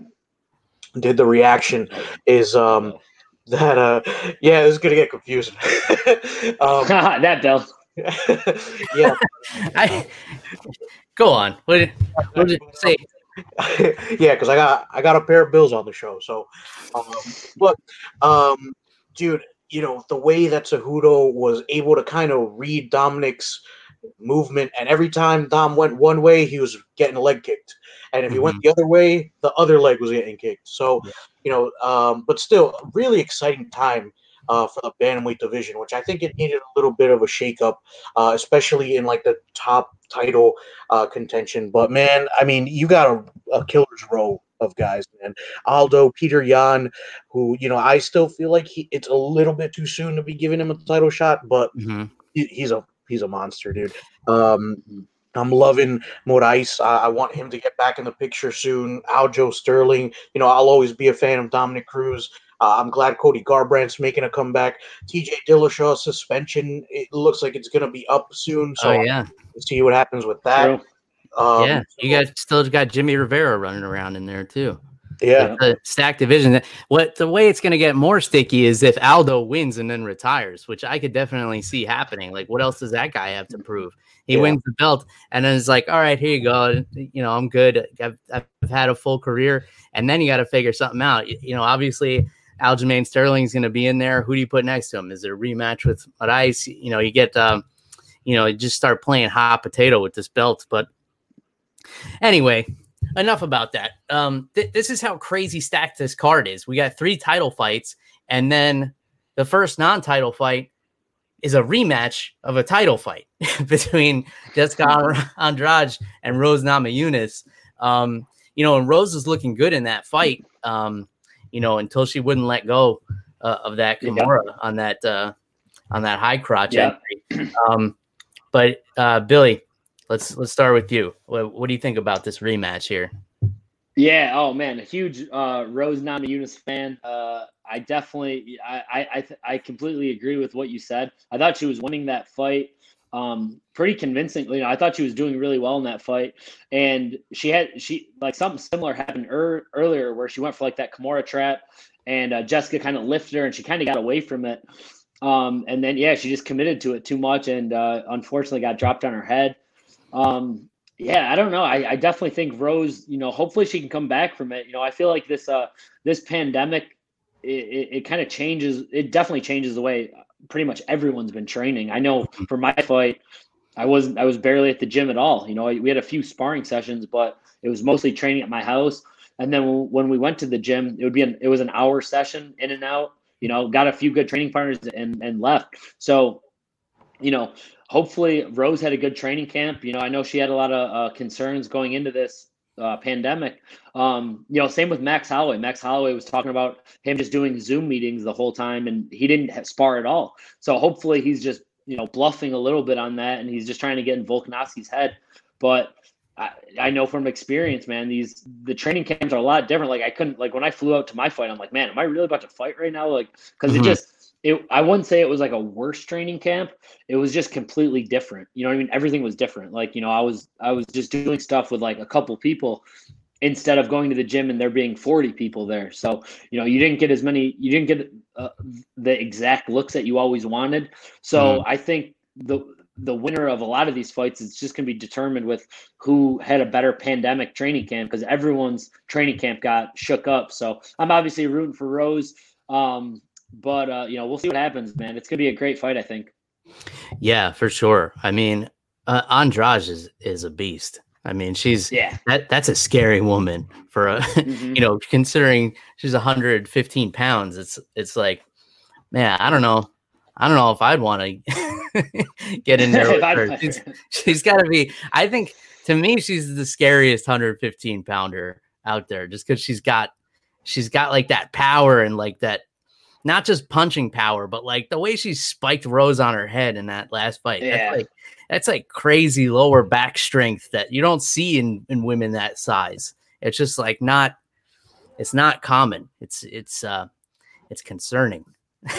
we did the reaction is um that uh yeah, this is gonna get confusing. um, that Bill. yeah. I go on. What did, what did you say? yeah, because I got I got a pair of bills on the show. So, um, but um, dude, you know the way that Cejudo was able to kind of read Dominick's movement, and every time Dom went one way, he was getting a leg kicked, and if mm-hmm. he went mm-hmm. the other way, the other leg was getting kicked. So, yeah. you know, um, but still, really exciting time uh, for the bantamweight division, which I think it needed a little bit of a shakeup, uh, especially in like the top title uh, contention. But man, I mean, you got a, a killer's row of guys, man. Aldo, Peter Yan, who you know, I still feel like he, it's a little bit too soon to be giving him a title shot, but mm-hmm. he, he's a he's a monster, dude. Um, I'm loving Moraes. I, I, want him to get back in the picture soon. Aljo Sterling. You know, I'll always be a fan of Dominick Cruz. Uh, I'm glad Cody Garbrandt's making a comeback. TJ Dillashaw suspension, it looks like it's going to be up soon. So oh, yeah. see what happens with that. Um, yeah, you got still got Jimmy Rivera running around in there too. Yeah, the stacked division. What the way it's going to get more sticky is if Aldo wins and then retires, which I could definitely see happening. Like, what else does that guy have to prove? He yeah. wins the belt, and then it's like, all right, here you go. You know, I'm good. I've, I've had a full career, and then you got to figure something out. You, you know, obviously Aljamain Sterling is going to be in there. Who do you put next to him? Is it a rematch with Moraes? You know, you get, um, you know, you just start playing hot potato with this belt. But anyway, enough about that. Um, th- this is how crazy stacked this card is. We got three title fights, and then the first non-title fight is a rematch of a title fight between Jessica Andrade and Rose Namajunas. Um, you know, and Rose is looking good in that fight. Um, you know, until she wouldn't let go uh, of that Kimura yeah. on that uh, on that high crotch yeah. Um, but uh, Billy, let's let's start with you. What, what, do you think about this rematch here? Yeah. Oh man, a huge uh, Rose Namajunas fan. Uh, I definitely, I I I, I completely agree with what you said. I thought she was winning that fight um, pretty convincingly. You know, I thought she was doing really well in that fight, and she had she like something similar happened er, earlier where she went for like that Kimura trap, and uh, Jessica kind of lifted her, and she kind of got away from it. Um, and then yeah, she just committed to it too much, and uh, unfortunately got dropped on her head. Um, yeah, I don't know. I, I definitely think Rose. You know, hopefully she can come back from it. You know, I feel like this uh this pandemic it, it, it kind of changes it definitely changes the way pretty much everyone's been training. I know mm-hmm. for my fight, I wasn't I was barely at the gym at all. You know, we had a few sparring sessions, but it was mostly training at my house. And then when we went to the gym, it would be an it was an hour session in and out. You know, got a few good training partners and and left. So, you know, hopefully Rose had a good training camp. You know, I know she had a lot of uh, concerns going into this uh, pandemic. Um, you know, same with Max Holloway. Max Holloway was talking about him just doing Zoom meetings the whole time, and he didn't spar at all. So hopefully, he's just you know bluffing a little bit on that, and he's just trying to get in Volkanovski's head. But I, I know from experience, man, these the training camps are a lot different. Like I couldn't like when I flew out to my fight, I'm like, man, am I really about to fight right now? Like because mm-hmm. it just it I wouldn't say it was like a worse training camp. It was just completely different. You know I mean? Everything was different. Like, you know, I was I was just doing stuff with like a couple people instead of going to the gym and there being 40 people there. So, you know, you didn't get as many you didn't get uh, the exact looks that you always wanted. So, mm-hmm. I think the the winner of a lot of these fights is just going to be determined with who had a better pandemic training camp because everyone's training camp got shook up. So I'm obviously rooting for Rose. Um, but uh, you know, we'll see what happens, man. It's gonna be a great fight, I think. Yeah, for sure. I mean, uh, Andrade is is a beast. I mean, she's yeah. That that's a scary woman for a mm-hmm. you know considering she's 115 pounds. It's it's like, man, I don't know, I don't know if I'd want to get in there with her. She's, she's got to be. I think to me, she's the scariest 115 pounder out there, just because she's got she's got like that power and like that not just punching power, but like the way she spiked Rose on her head in that last fight. Yeah. That's like that's like crazy lower back strength that you don't see in, in women that size. It's just like not it's not common. It's it's uh it's concerning.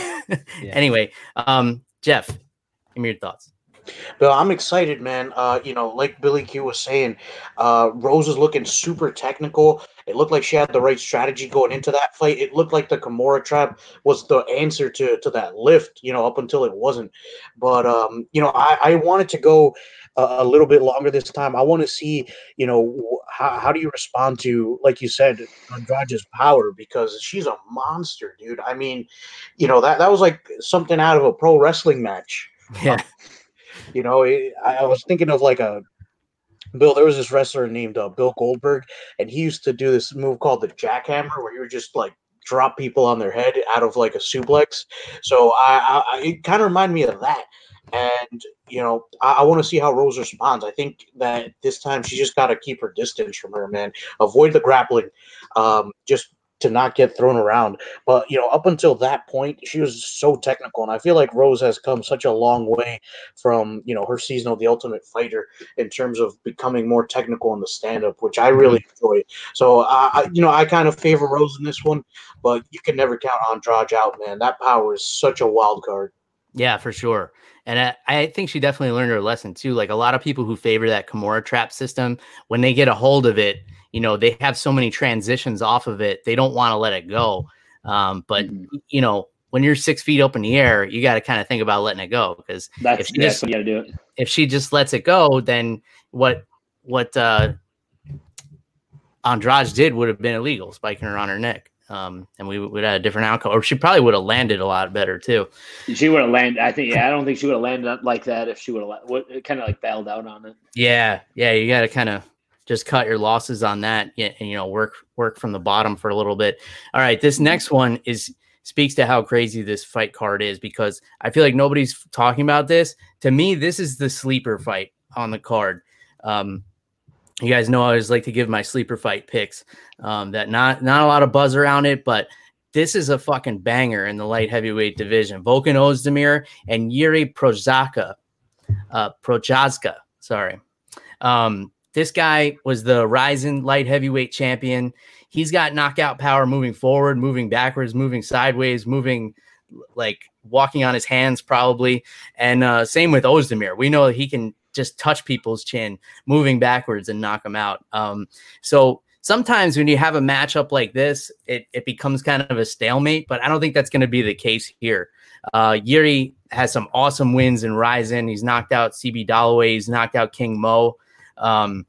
Anyway, um Jeff, give me your thoughts. Bill, I'm excited, man. Uh, you know, like Billy Q was saying, uh, Rose is looking super technical. It looked like she had the right strategy going into that fight. It looked like the Kimura trap was the answer to to that lift, you know, up until it wasn't. But um, you know, I, I wanted to go a, a little bit longer this time. I want to see, you know, how, how do you respond to, like you said, Andrade's power because she's a monster, dude. I mean, you know, that that was like something out of a pro wrestling match. Yeah. You know, it, I, was thinking of like a Bill. There was this wrestler named uh, Bill Goldberg, and he used to do this move called the jackhammer, where you would just like drop people on their head out of like a suplex. So I, I, I it kind of reminded me of that. And you know, I, I want to see how Rose responds. I think that this time she just got to keep her distance from her, man. Avoid the grappling, um, just to not get thrown around. But you know, up until that point, she was so technical, and I feel like Rose has come such a long way from you know her season of the Ultimate Fighter in terms of becoming more technical in the stand-up, which I really mm-hmm. enjoy. So I, I you know, I kind of favor Rose in this one, but you can never count on Andrade out, man. That power is such a wild card. Yeah, for sure. And I, I think she definitely learned her lesson too. Like a lot of people who favor that Kimura trap system, when they get a hold of it, you know, they have so many transitions off of it, they don't want to let it go. Um, but Mhm. you know, when you're six feet up in the air, you got to kind of think about letting it go because That's if she just you got to do it. if she just lets it go, then what what uh Andrade did would have been illegal, spiking her on her neck. Um, and we would have had a different outcome, or she probably would have landed a lot better too. She would have landed. I think. Yeah, I don't think she would have landed up like that if she would have. Kind of like bailed out on it. Yeah, yeah, you got to kind of just cut your losses on that, and you know work work from the bottom for a little bit. All right, this next one is speaks to how crazy this fight card is because I feel like nobody's talking about this. To me, this is the sleeper fight on the card. Um, you guys know I always like to give my sleeper fight picks. Um, that not not a lot of buzz around it, but this is a fucking banger in the light heavyweight division. Volkan Ozdemir and Yuri Prochazka. Uh, sorry. Um, this guy was the Rizin light heavyweight champion. He's got knockout power moving forward, moving backwards, moving sideways, moving like walking on his hands, probably. And uh, same with Ozdemir. We know he can just touch people's chin, moving backwards and knock them out. Um, so sometimes when you have a matchup like this, it, it becomes kind of a stalemate, but I don't think that's going to be the case here. Uh, Yuri has some awesome wins in Rizin. He's knocked out CB Dollaway. He's knocked out King Mo. Um,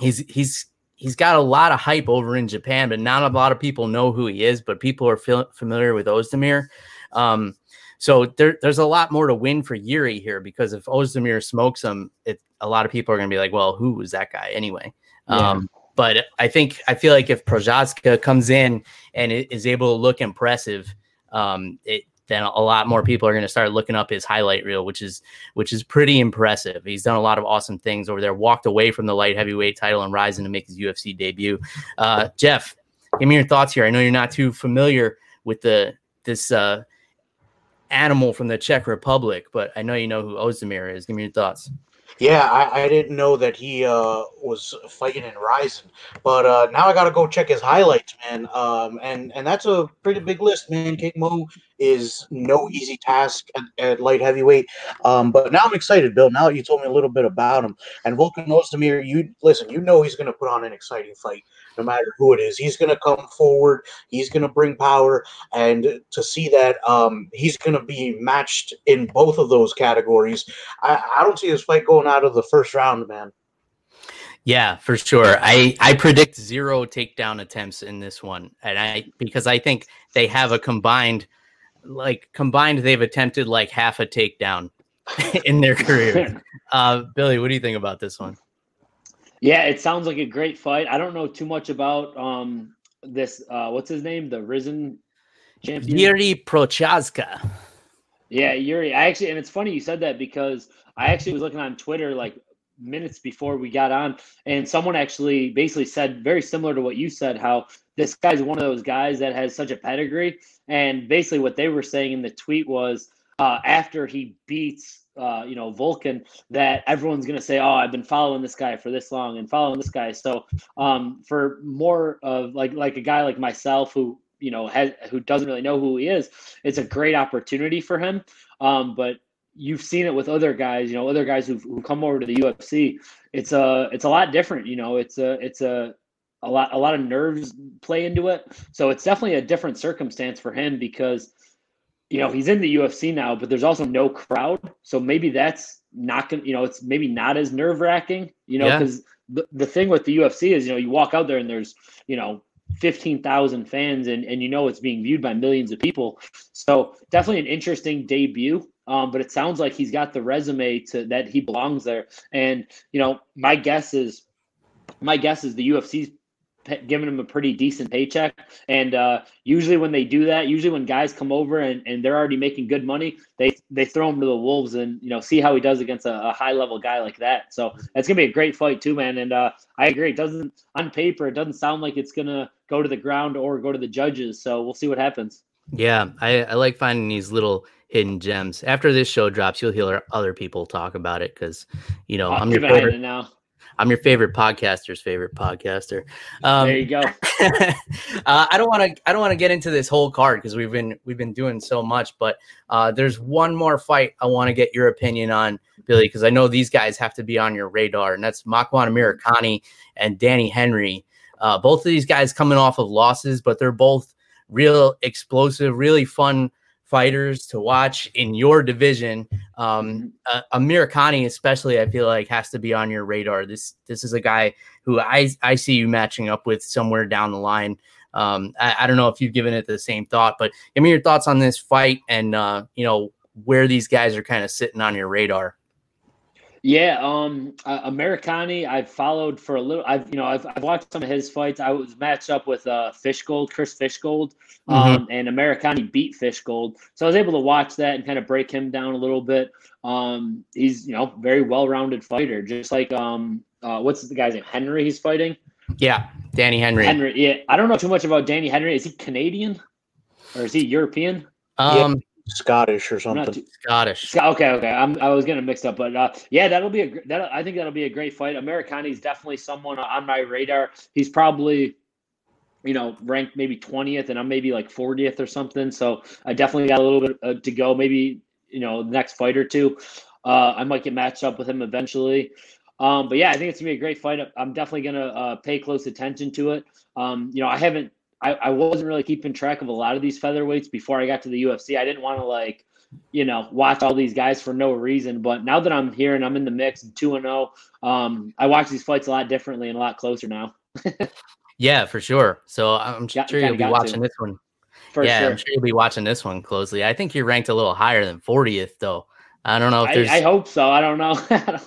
he's he's he's got a lot of hype over in Japan, but not a lot of people know who he is. But people are fil- familiar with Ozdemir. Um, so there, there's a lot more to win for Yuri here because if Ozdemir smokes him, it, a lot of people are going to be like, well, who was that guy anyway? Yeah. Um, but I think I feel like if Prochazka comes in and is able to look impressive, um, it, then a lot more people are going to start looking up his highlight reel, which is which is pretty impressive. He's done a lot of awesome things over there. Walked away from the light heavyweight title and Rizin to make his UFC debut. Uh, Jeff, give me your thoughts here. I know you're not too familiar with the this uh, animal from the Czech Republic, but I know you know who Ozdemir is. Give me your thoughts. Yeah, I, I didn't know that he uh, was fighting in Rizin, but uh, now I gotta go check his highlights, man. Um, and and that's a pretty big list, man. King Mo is no easy task at, at light heavyweight. Um, but now I'm excited, Bill. Now that you told me a little bit about him, and Volkan Ozdemir, you listen, you know he's gonna put on an exciting fight, no matter who it is. He's gonna come forward. He's gonna bring power, and to see that um, he's gonna be matched in both of those categories. I, I don't see this fight going out of the first round, man. Yeah, for sure. I I predict zero takedown attempts in this one, and I because I think they have a combined, like combined, they've attempted like half a takedown in their career. Uh, Billy, what do you think about this one? Yeah, it sounds like a great fight. I don't know too much about um this. Uh, what's his name? The Rizin champion. Yuri Prochazka. Yeah, Yuri. I actually, and it's funny you said that because I actually was looking on Twitter like minutes before we got on, and someone actually basically said very similar to what you said, how this guy's one of those guys that has such a pedigree. And basically, what they were saying in the tweet was uh, after he beats uh, you know Volkan that everyone's to say, "Oh, I've been following this guy for this long and following this guy." So um, for more of like like a guy like myself who you know has who doesn't really know who he is, it's a great opportunity for him. Um, but you've seen it with other guys, you know, other guys who've who come over to the UFC. It's a it's a lot different, you know. It's a it's a a lot a lot of nerves play into it. So it's definitely a different circumstance for him because you know he's in the UFC now, but there's also no crowd. So maybe that's not going to, You know, it's maybe not as nerve wracking. You know, because yeah. the the thing with the UFC is you know you walk out there and there's you know 15,000 fans and, and you know it's being viewed by millions of people. So definitely an interesting debut. Um, but it sounds like he's got the resume to that he belongs there. And you know, my guess is my guess is the UFC's giving him a pretty decent paycheck. And uh, usually when they do that, usually when guys come over and, and they're already making good money, they they throw him to the wolves and you know see how he does against a, a high level guy like that. So it's gonna be a great fight too, man. And uh, I agree. It doesn't on paper it doesn't sound like it's gonna go to the ground or go to the judges. So we'll see what happens. Yeah, I, I like finding these little hidden gems. After this show drops, you'll hear other people talk about it because you know I'm your favorite now. I'm your favorite podcaster's favorite podcaster. Um, there you go. uh, I don't want to. I don't want to get into this whole card because we've been we've been doing so much. But uh, there's one more fight I want to get your opinion on, Billy, because I know these guys have to be on your radar, and that's Makwan Amirkhani and Danny Henry. Uh, both of these guys coming off of losses, but they're both real explosive, really fun fighters to watch in your division. Um, uh, Amirkhani, especially, I feel like has to be on your radar. This this is a guy who I I see you matching up with somewhere down the line. Um, I, I, don't know if you've given it the same thought, but give me your thoughts on this fight and uh, you know where these guys are kind of sitting on your radar. Yeah, um, uh, Amirkhani, I've followed for a little. I've you know I've, I've watched some of his fights. I was matched up with uh, Fishgold, Chris Fishgold, um, mm-hmm. and Amirkhani beat Fishgold, so I was able to watch that and kind of break him down a little bit. Um, he's you know very well-rounded fighter, just like um, uh, what's the guy's name? Henry. He's fighting. Yeah, Danny Henry. Henry. Yeah, I don't know too much about Danny Henry. Is he Canadian or is he European? Um, Scottish or something. Too, Scottish. Okay, okay. I'm, I was getting mixed up, but uh, yeah, that'll be a that I think that'll be a great fight. Amirkhani is definitely someone on my radar. He's probably you know ranked maybe 20th, and I'm maybe like 40th or something. So I definitely got a little bit uh, to go. Maybe you know next fight or two. Uh, I might get matched up with him eventually. Um, but yeah, I think it's gonna be a great fight. I'm definitely gonna uh, pay close attention to it. Um, you know, I haven't I, I wasn't really keeping track of a lot of these featherweights before I got to the UFC. I didn't want to like, you know, watch all these guys for no reason. But now that I'm here and I'm in the mix and two and zero, oh, um, I watch these fights a lot differently and a lot closer now. yeah, for sure. So I'm got, sure you'll be watching to. this one. For yeah, sure. I'm sure you'll be watching this one closely. I think you're ranked a little higher than 40th, though. I don't know if there's. I, I hope so. I don't know.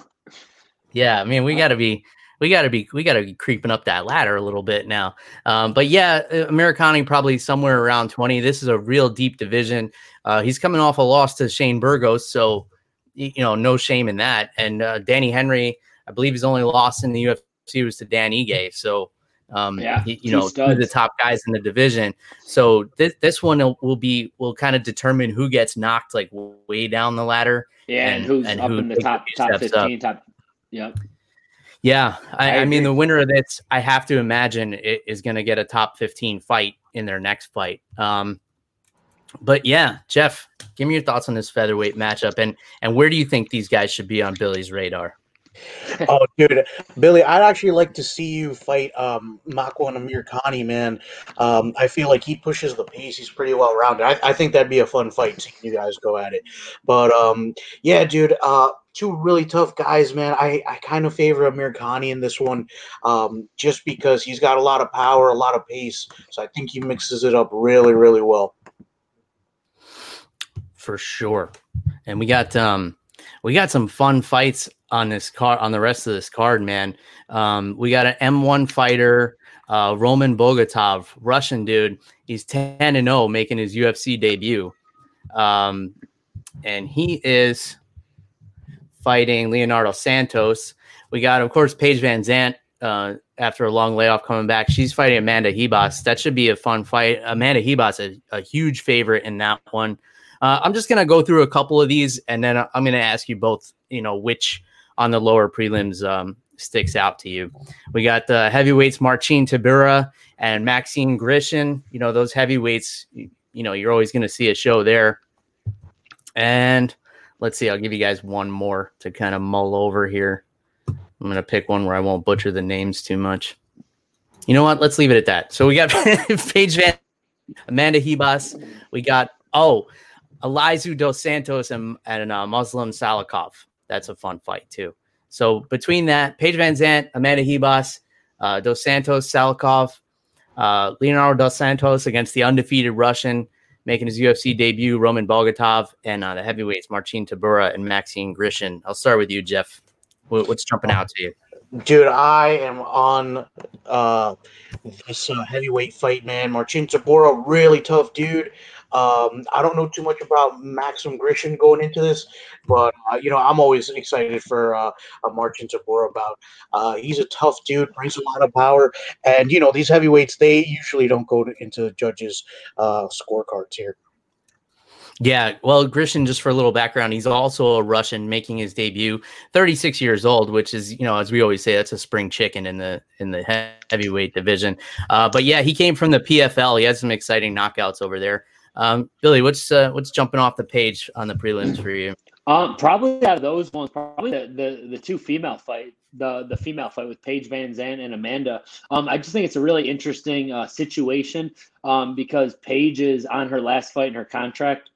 yeah, I mean, we got to be we got to be we got to be creeping up that ladder a little bit now. Um, but yeah, Amirkhani probably somewhere around 20. This is a real deep division. Uh, he's coming off a loss to Shane Burgos, so you know no shame in that. And uh, Danny Henry, I believe his only loss in the UFC was to Dan Ige. So um, yeah, he, you know, the top guys in the division. So this this one will be will kind of determine who gets knocked like way down the ladder. Yeah, and, and who's and up who in the top top fifteen, up. top. Yep. Yeah, I, I, I mean the winner of this, I have to imagine it is going to get a top fifteen fight in their next fight. Um, but yeah, Jeff, give me your thoughts on this featherweight matchup, and and where do you think these guys should be on Billy's radar? oh, dude, Billy, I'd actually like to see you fight um, Makwan Amirkhani, man. Um, I feel like he pushes the pace. He's pretty well rounded. I, I, think that'd be a fun fight seeing you guys go at it. But um, yeah, dude, uh, two really tough guys, man. I, I kind of favor Amirkhani in this one um, just because he's got a lot of power, a lot of pace. So I think he mixes it up really, really well. For sure. And we got um we got some fun fights on this card on the rest of this card, man. Um, we got an M1 fighter, uh, Roman Bogatov, Russian dude. He's 10 and 0, making his UFC debut. Um, and he is fighting Leonardo Santos. We got, of course, Paige VanZant uh, after a long layoff coming back. She's fighting Amanda Ribas. That should be a fun fight. Amanda Ribas, a, a huge favorite in that one. Uh, I'm just gonna go through a couple of these, and then I'm gonna ask you both. You know which on the lower prelims um, sticks out to you. We got the heavyweights Marcin Tybura and Maxim Grishin. You know those heavyweights. You, you know you're always gonna see a show there. And let's see, I'll give you guys one more to kind of mull over here. I'm gonna pick one where I won't butcher the names too much. You know what? Let's leave it at that. So we got Paige Van, Amanda Ribas. We got oh, Elizeu dos Santos and and uh, Muslim Salikhov. That's a fun fight too. So between that, Paige VanZant, Amanda Ribas, uh, dos Santos, Salikhov, uh, Leonardo dos Santos against the undefeated Russian making his UFC debut, Roman Bogatov, and uh, the heavyweights Marcin Tybura and Maxim Grishin. I'll start with you, Jeff. What's jumping out to you? Dude, I am on uh, this uh, heavyweight fight, man. Marcin Tybura, really tough dude. Um, I don't know too much about Maxim Grishin going into this, but uh, you know I'm always excited for uh, Marcin Tybura. About uh, he's a tough dude, brings a lot of power, and you know these heavyweights they usually don't go to, into judges' uh, scorecards here. Yeah, well, Grishin, just for a little background, he's also a Russian making his debut, 36 years old, which is, you know, as we always say, that's a spring chicken in the in the heavyweight division. Uh, but yeah, he came from the PFL. He had some exciting knockouts over there. Um, Billy, what's uh, what's jumping off the page on the prelims for you? Um, probably out of those ones, probably the, the, the two female fight, the the female fight with Paige VanZant and Amanda. Um, I just think it's a really interesting uh, situation um, because Paige is on her last fight in her contract.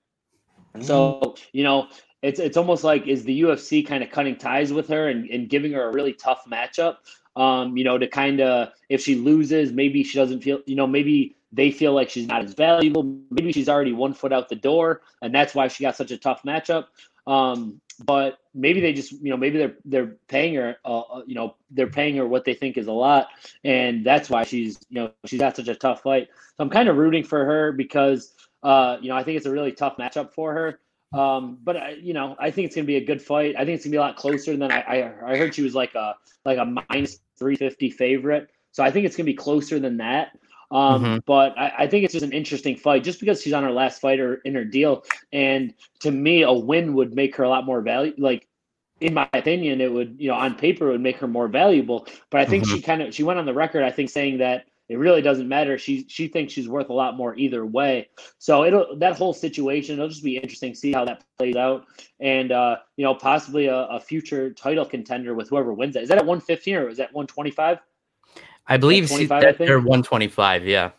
So, you know, it's it's almost like is the UFC kind of cutting ties with her and, and giving her a really tough matchup. Um, you know, to kind of if she loses, maybe she doesn't feel, you know, maybe they feel like she's not as valuable. Maybe she's already one foot out the door, and that's why she got such a tough matchup. Um, but maybe they just, you know, maybe they're they're paying her, uh, uh you know, they're paying her what they think is a lot, and that's why she's, you know, she's got such a tough fight. So I'm kind of rooting for her because uh, you know, I think it's a really tough matchup for her. Um, but I, you know, I think it's gonna be a good fight. I think it's gonna be a lot closer than I, I, I heard she was like a like a minus three fifty favorite. So I think it's gonna be closer than that. Um, mm-hmm. But I, I, think it's just an interesting fight, just because she's on her last fight or in her deal, and to me, a win would make her a lot more value. Like, in my opinion, it would, you know, on paper, it would make her more valuable. But I think mm-hmm. she kind of she went on the record, I think, saying that it really doesn't matter. She she thinks she's worth a lot more either way. So it'll that whole situation. It'll just be interesting to see how that plays out, and uh, you know possibly a, a future title contender with whoever wins it. Is that at one fifteen or is that one twenty five? I believe that they're one twenty five. Yeah.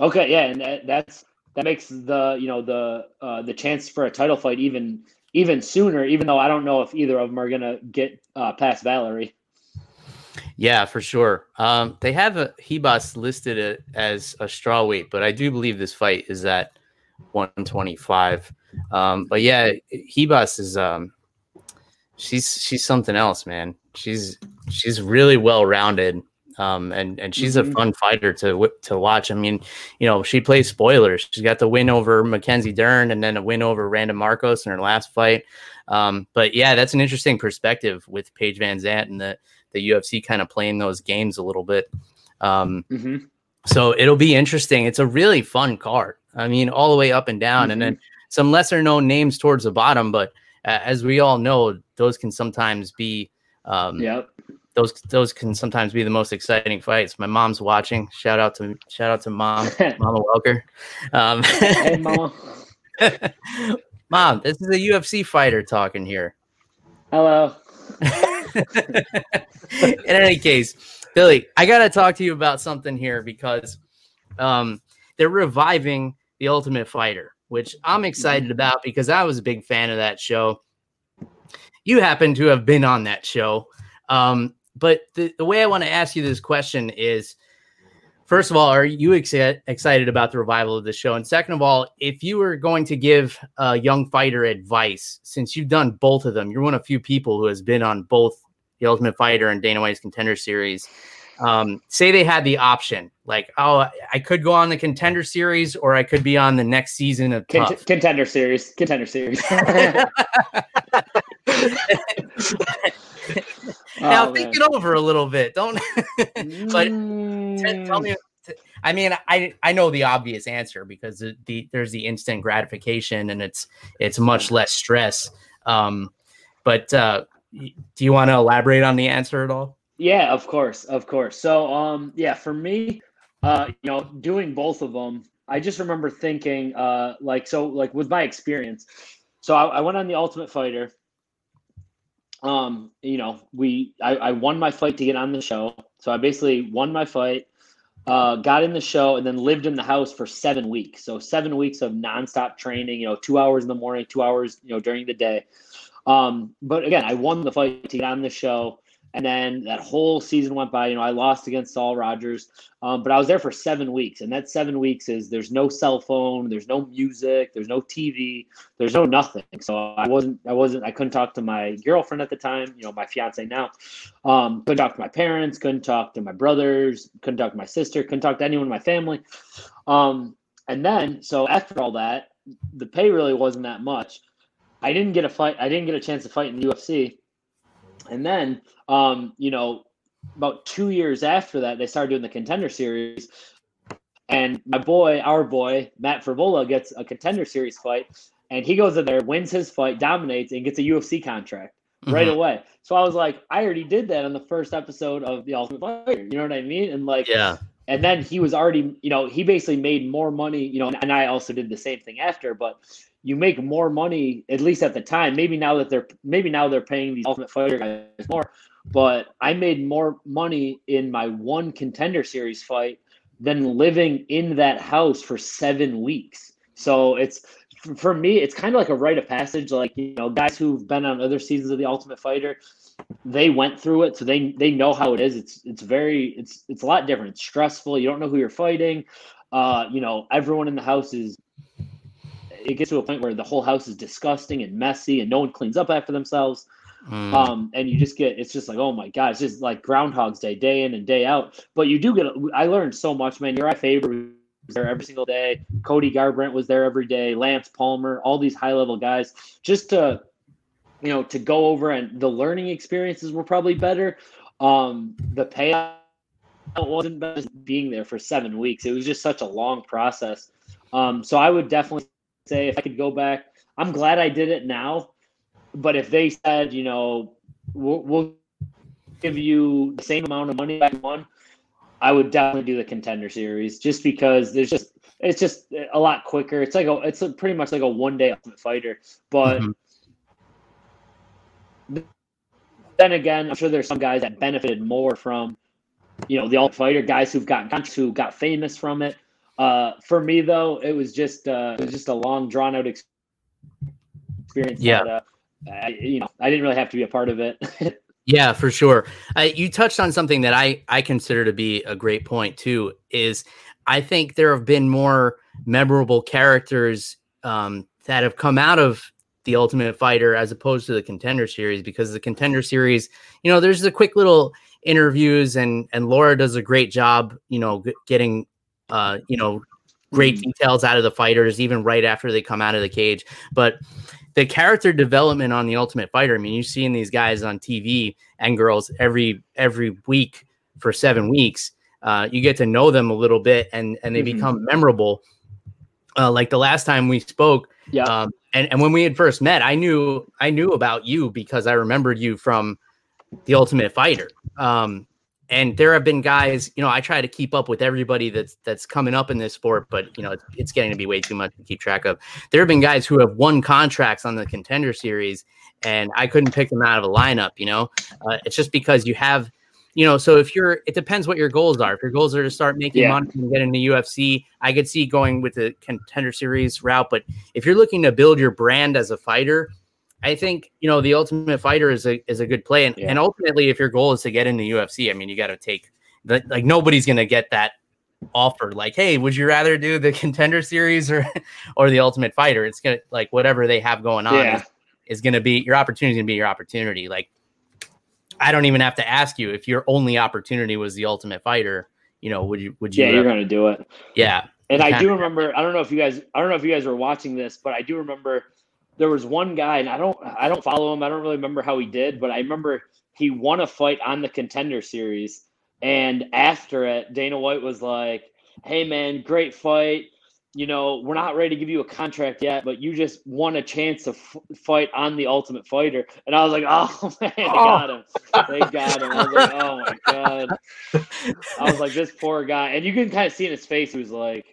Okay, yeah, and that, that's that makes the you know the uh, the chance for a title fight even even sooner. Even though I don't know if either of them are gonna get uh, past Valerie. Yeah, for sure. Um, they have a Ribas listed as a straw weight, but I do believe this fight is at 125. Um, but yeah, Ribas is um, she's she's something else, man. She's she's really well rounded. Um, and and she's mm-hmm. a fun fighter to to watch. I mean, you know, she plays spoilers. She's got the win over Mackenzie Dern, and then a win over Randa Markos in her last fight. Um, but yeah, that's an interesting perspective with Paige VanZant and the the UFC kind of playing those games a little bit. Um, mm-hmm. So it'll be interesting. It's a really fun card. I mean, all the way up and down, mm-hmm. and then mm-hmm. some lesser known names towards the bottom. But uh, as we all know, those can sometimes be. Um, yep. Those those can sometimes be the most exciting fights. My mom's watching. Shout out to shout out to mom, Mama Welker. Um, hey, mama. mom, this is a UFC fighter talking here. Hello. In any case, Billy, I got to talk to you about something here because um, they're reviving The Ultimate Fighter, which I'm excited about because I was a big fan of that show. You happen to have been on that show. Um, but the, the way I want to ask you this question is first of all, are you ex- excited about the revival of the show? And second of all, if you were going to give a young fighter advice, since you've done both of them, you're one of few people who has been on both the Ultimate Fighter and Dana White's Contender Series. Um, say they had the option, like, oh, I could go on the Contender Series, or I could be on the next season of Cont- Contender Series. Contender Series. now oh, think man. it over a little bit. Don't. but mm. tell me. I mean, I I know the obvious answer because the, the, there's the instant gratification and it's it's much less stress. Um, but uh, do you want to elaborate on the answer at all? Yeah, of course, of course. So, um, yeah, for me, uh, you know, doing both of them, I just remember thinking, uh, like, so, like with my experience. So I, I went on the Ultimate Fighter. Um, you know, we I, I won my fight to get on the show. So I basically won my fight, uh, got in the show, and then lived in the house for seven weeks. So seven weeks of nonstop training. You know, two hours in the morning, two hours, you know, during the day. Um, but again, I won the fight to get on the show. And then that whole season went by. You know, I lost against Saul Rogers, um, but I was there for seven weeks, and that seven weeks is there's no cell phone, there's no music, there's no TV, there's no nothing. So I wasn't, I wasn't, I couldn't talk to my girlfriend at the time. You know, my fiance now. Um, couldn't talk to my parents, couldn't talk to my brothers, couldn't talk to my sister, couldn't talk to anyone in my family. Um, and then, so after all that, the pay really wasn't that much. I didn't get a fight. I didn't get a chance to fight in the UFC. And then, um, you know, about two years after that, they started doing the contender series. And my boy, our boy, Matt Frevola, gets a contender series fight. And he goes in there, wins his fight, dominates, and gets a UFC contract mm-hmm. right away. So I was like, I already did that on the first episode of The Ultimate Fighter. You know what I mean? And like, yeah. And then he was already, you know, he basically made more money, you know, and I also did the same thing after, but you make more money at least at the time. Maybe now that they're maybe now they're paying these Ultimate Fighter guys more, but I made more money in my one contender series fight than living in that house for seven weeks. So it's for me, it's kind of like a rite of passage. Like you know, guys who've been on other seasons of the Ultimate Fighter, they went through it, so they they know how it is. It's it's very it's it's a lot different. It's stressful. You don't know who you're fighting. Uh, you know, everyone in the house is it gets to a point where the whole house is disgusting and messy and no one cleans up after themselves. Mm. Um, and you just get it's just like oh my god, it's just like Groundhog's Day, day in and day out. But you do get I learned so much, man. Uriah Faber was there every single day. Cody Garbrandt was there every day. Lance Palmer, all these high level guys, just to you know to go over and the learning experiences were probably better. Um, the payout wasn't being there for seven weeks. It was just such a long process. Um, so I would definitely say if I could go back, I'm glad I did it now. But if they said, you know, we'll, we'll give you the same amount of money back one, I would definitely do the contender series just because there's just it's just a lot quicker. It's like a it's a, pretty much like a one day ultimate fighter. But mm-hmm. then again, I'm sure there's some guys that benefited more from you know the ultimate fighter guys who've gotten who got famous from it. Uh, for me though, it was just uh, it was just a long, drawn out experience. Yeah, that, uh, I, you know, I didn't really have to be a part of it. yeah, for sure. Uh, you touched on something that I I consider to be a great point too. Is I think there have been more memorable characters um, that have come out of the Ultimate Fighter as opposed to the Contender Series because the Contender Series, you know, there's the quick little interviews and and Laura does a great job, you know, g- getting uh, you know, great mm-hmm. details out of the fighters, even right after they come out of the cage. But the character development on the Ultimate Fighter, I mean, you're seeing these guys on TV and girls every every week for seven weeks. Uh, you get to know them a little bit, and and they mm-hmm. become memorable. Uh, like the last time we spoke, yeah. Um, and and when we had first met, I knew I knew about you because I remembered you from the Ultimate Fighter. Um, and there have been guys you know i try to keep up with everybody that's that's coming up in this sport but you know it's, it's getting to be way too much to keep track of. There have been guys who have won contracts on the contender series and i couldn't pick them out of a lineup you know? Uh, it's just because you have you know so if you're it depends what your goals are. If your goals are to start making yeah. money and get into ufc i could see going with the contender series route but if you're looking to build your brand as a fighter I think you know the Ultimate Fighter is a is a good play, and, yeah. and ultimately, if your goal is to get in the UFC, I mean, you got to take the like nobody's gonna get that offer. Like, hey, would you rather do the Contender Series or or the Ultimate Fighter? It's gonna like whatever they have going on yeah. is, is gonna be your opportunity. Is gonna be your opportunity. Like, I don't even have to ask you if your only opportunity was the Ultimate Fighter. You know, would you would you? Yeah, you're gonna do it. Yeah, and I do remember. I don't know if you guys. I don't know if you guys were watching this, but I do remember there was one guy, and I don't I don't follow him. I don't really remember how he did, but I remember he won a fight on the contender series. And after it, Dana White was like, Hey, man, great fight. You know, we're not ready to give you a contract yet, but you just won a chance to f- fight on the Ultimate Fighter. And I was like, Oh, man, they got him. They got him. I was like, Oh, my God. I was like, This poor guy. And you can kind of see in his face, he was like,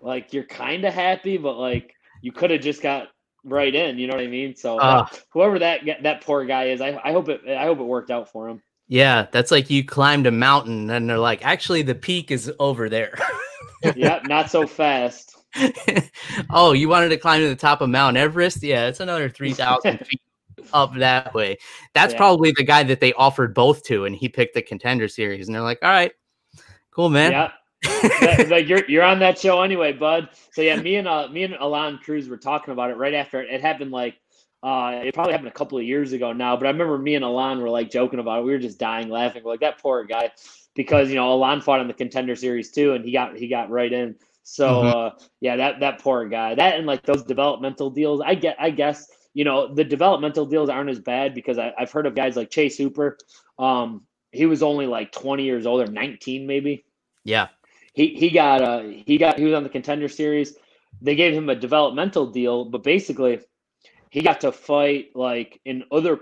like you're kind of happy, but like you could have just got right in. You know what I mean? So uh, whoever that that poor guy is, I, I hope it I hope it worked out for him. Yeah, that's like you climbed a mountain and they're like, actually, the peak is over there. yep, not so fast. oh, you wanted to climb to the top of Mount Everest? Yeah, it's another three thousand feet up that way. That's yeah. probably the guy that they offered both to, and he picked the contender series. And they're like, all right, cool, man. Like you're you're on that show anyway, bud. So yeah, me and uh, me and Alon Cruz were talking about it right after it, it happened. Like uh, it probably happened a couple of years ago now, but I remember me and Alon were like joking about it. We were just dying laughing. We're like that poor guy, because you know Alon fought in the contender series too, and he got he got right in. So mm-hmm. uh, yeah, that that poor guy. That and like those developmental deals. I get. I guess you know the developmental deals aren't as bad because I, have heard of guys like Chase Hooper. Um, he was only like 20 years old or 19 maybe. Yeah he he got uh he got he was on the contender series. They gave him a developmental deal, but basically he got to fight like in other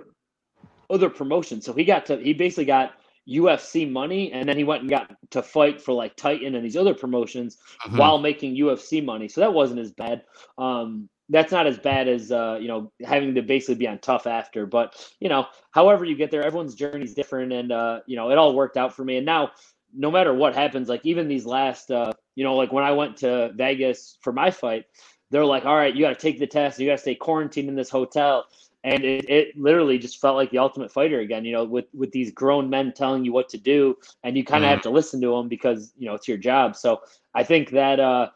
other promotions. So he got to he basically got UFC money and then he went and got to fight for like Titan and these other promotions uh-huh. while making UFC money. So that wasn't as bad. Um that's not as bad as uh, you know having to basically be on tough after but you know however you get there everyone's journey is different and uh, you know it all worked out for me and now no matter what happens, like even these last, uh, you know, like when I went to Vegas for my fight, they're like, all right, you got to take the test. You got to stay quarantined in this hotel. And it, it literally just felt like the ultimate fighter again, you know, with, with these grown men telling you what to do and you kind of mm. have to listen to them because, you know, it's your job. So I think that, uh,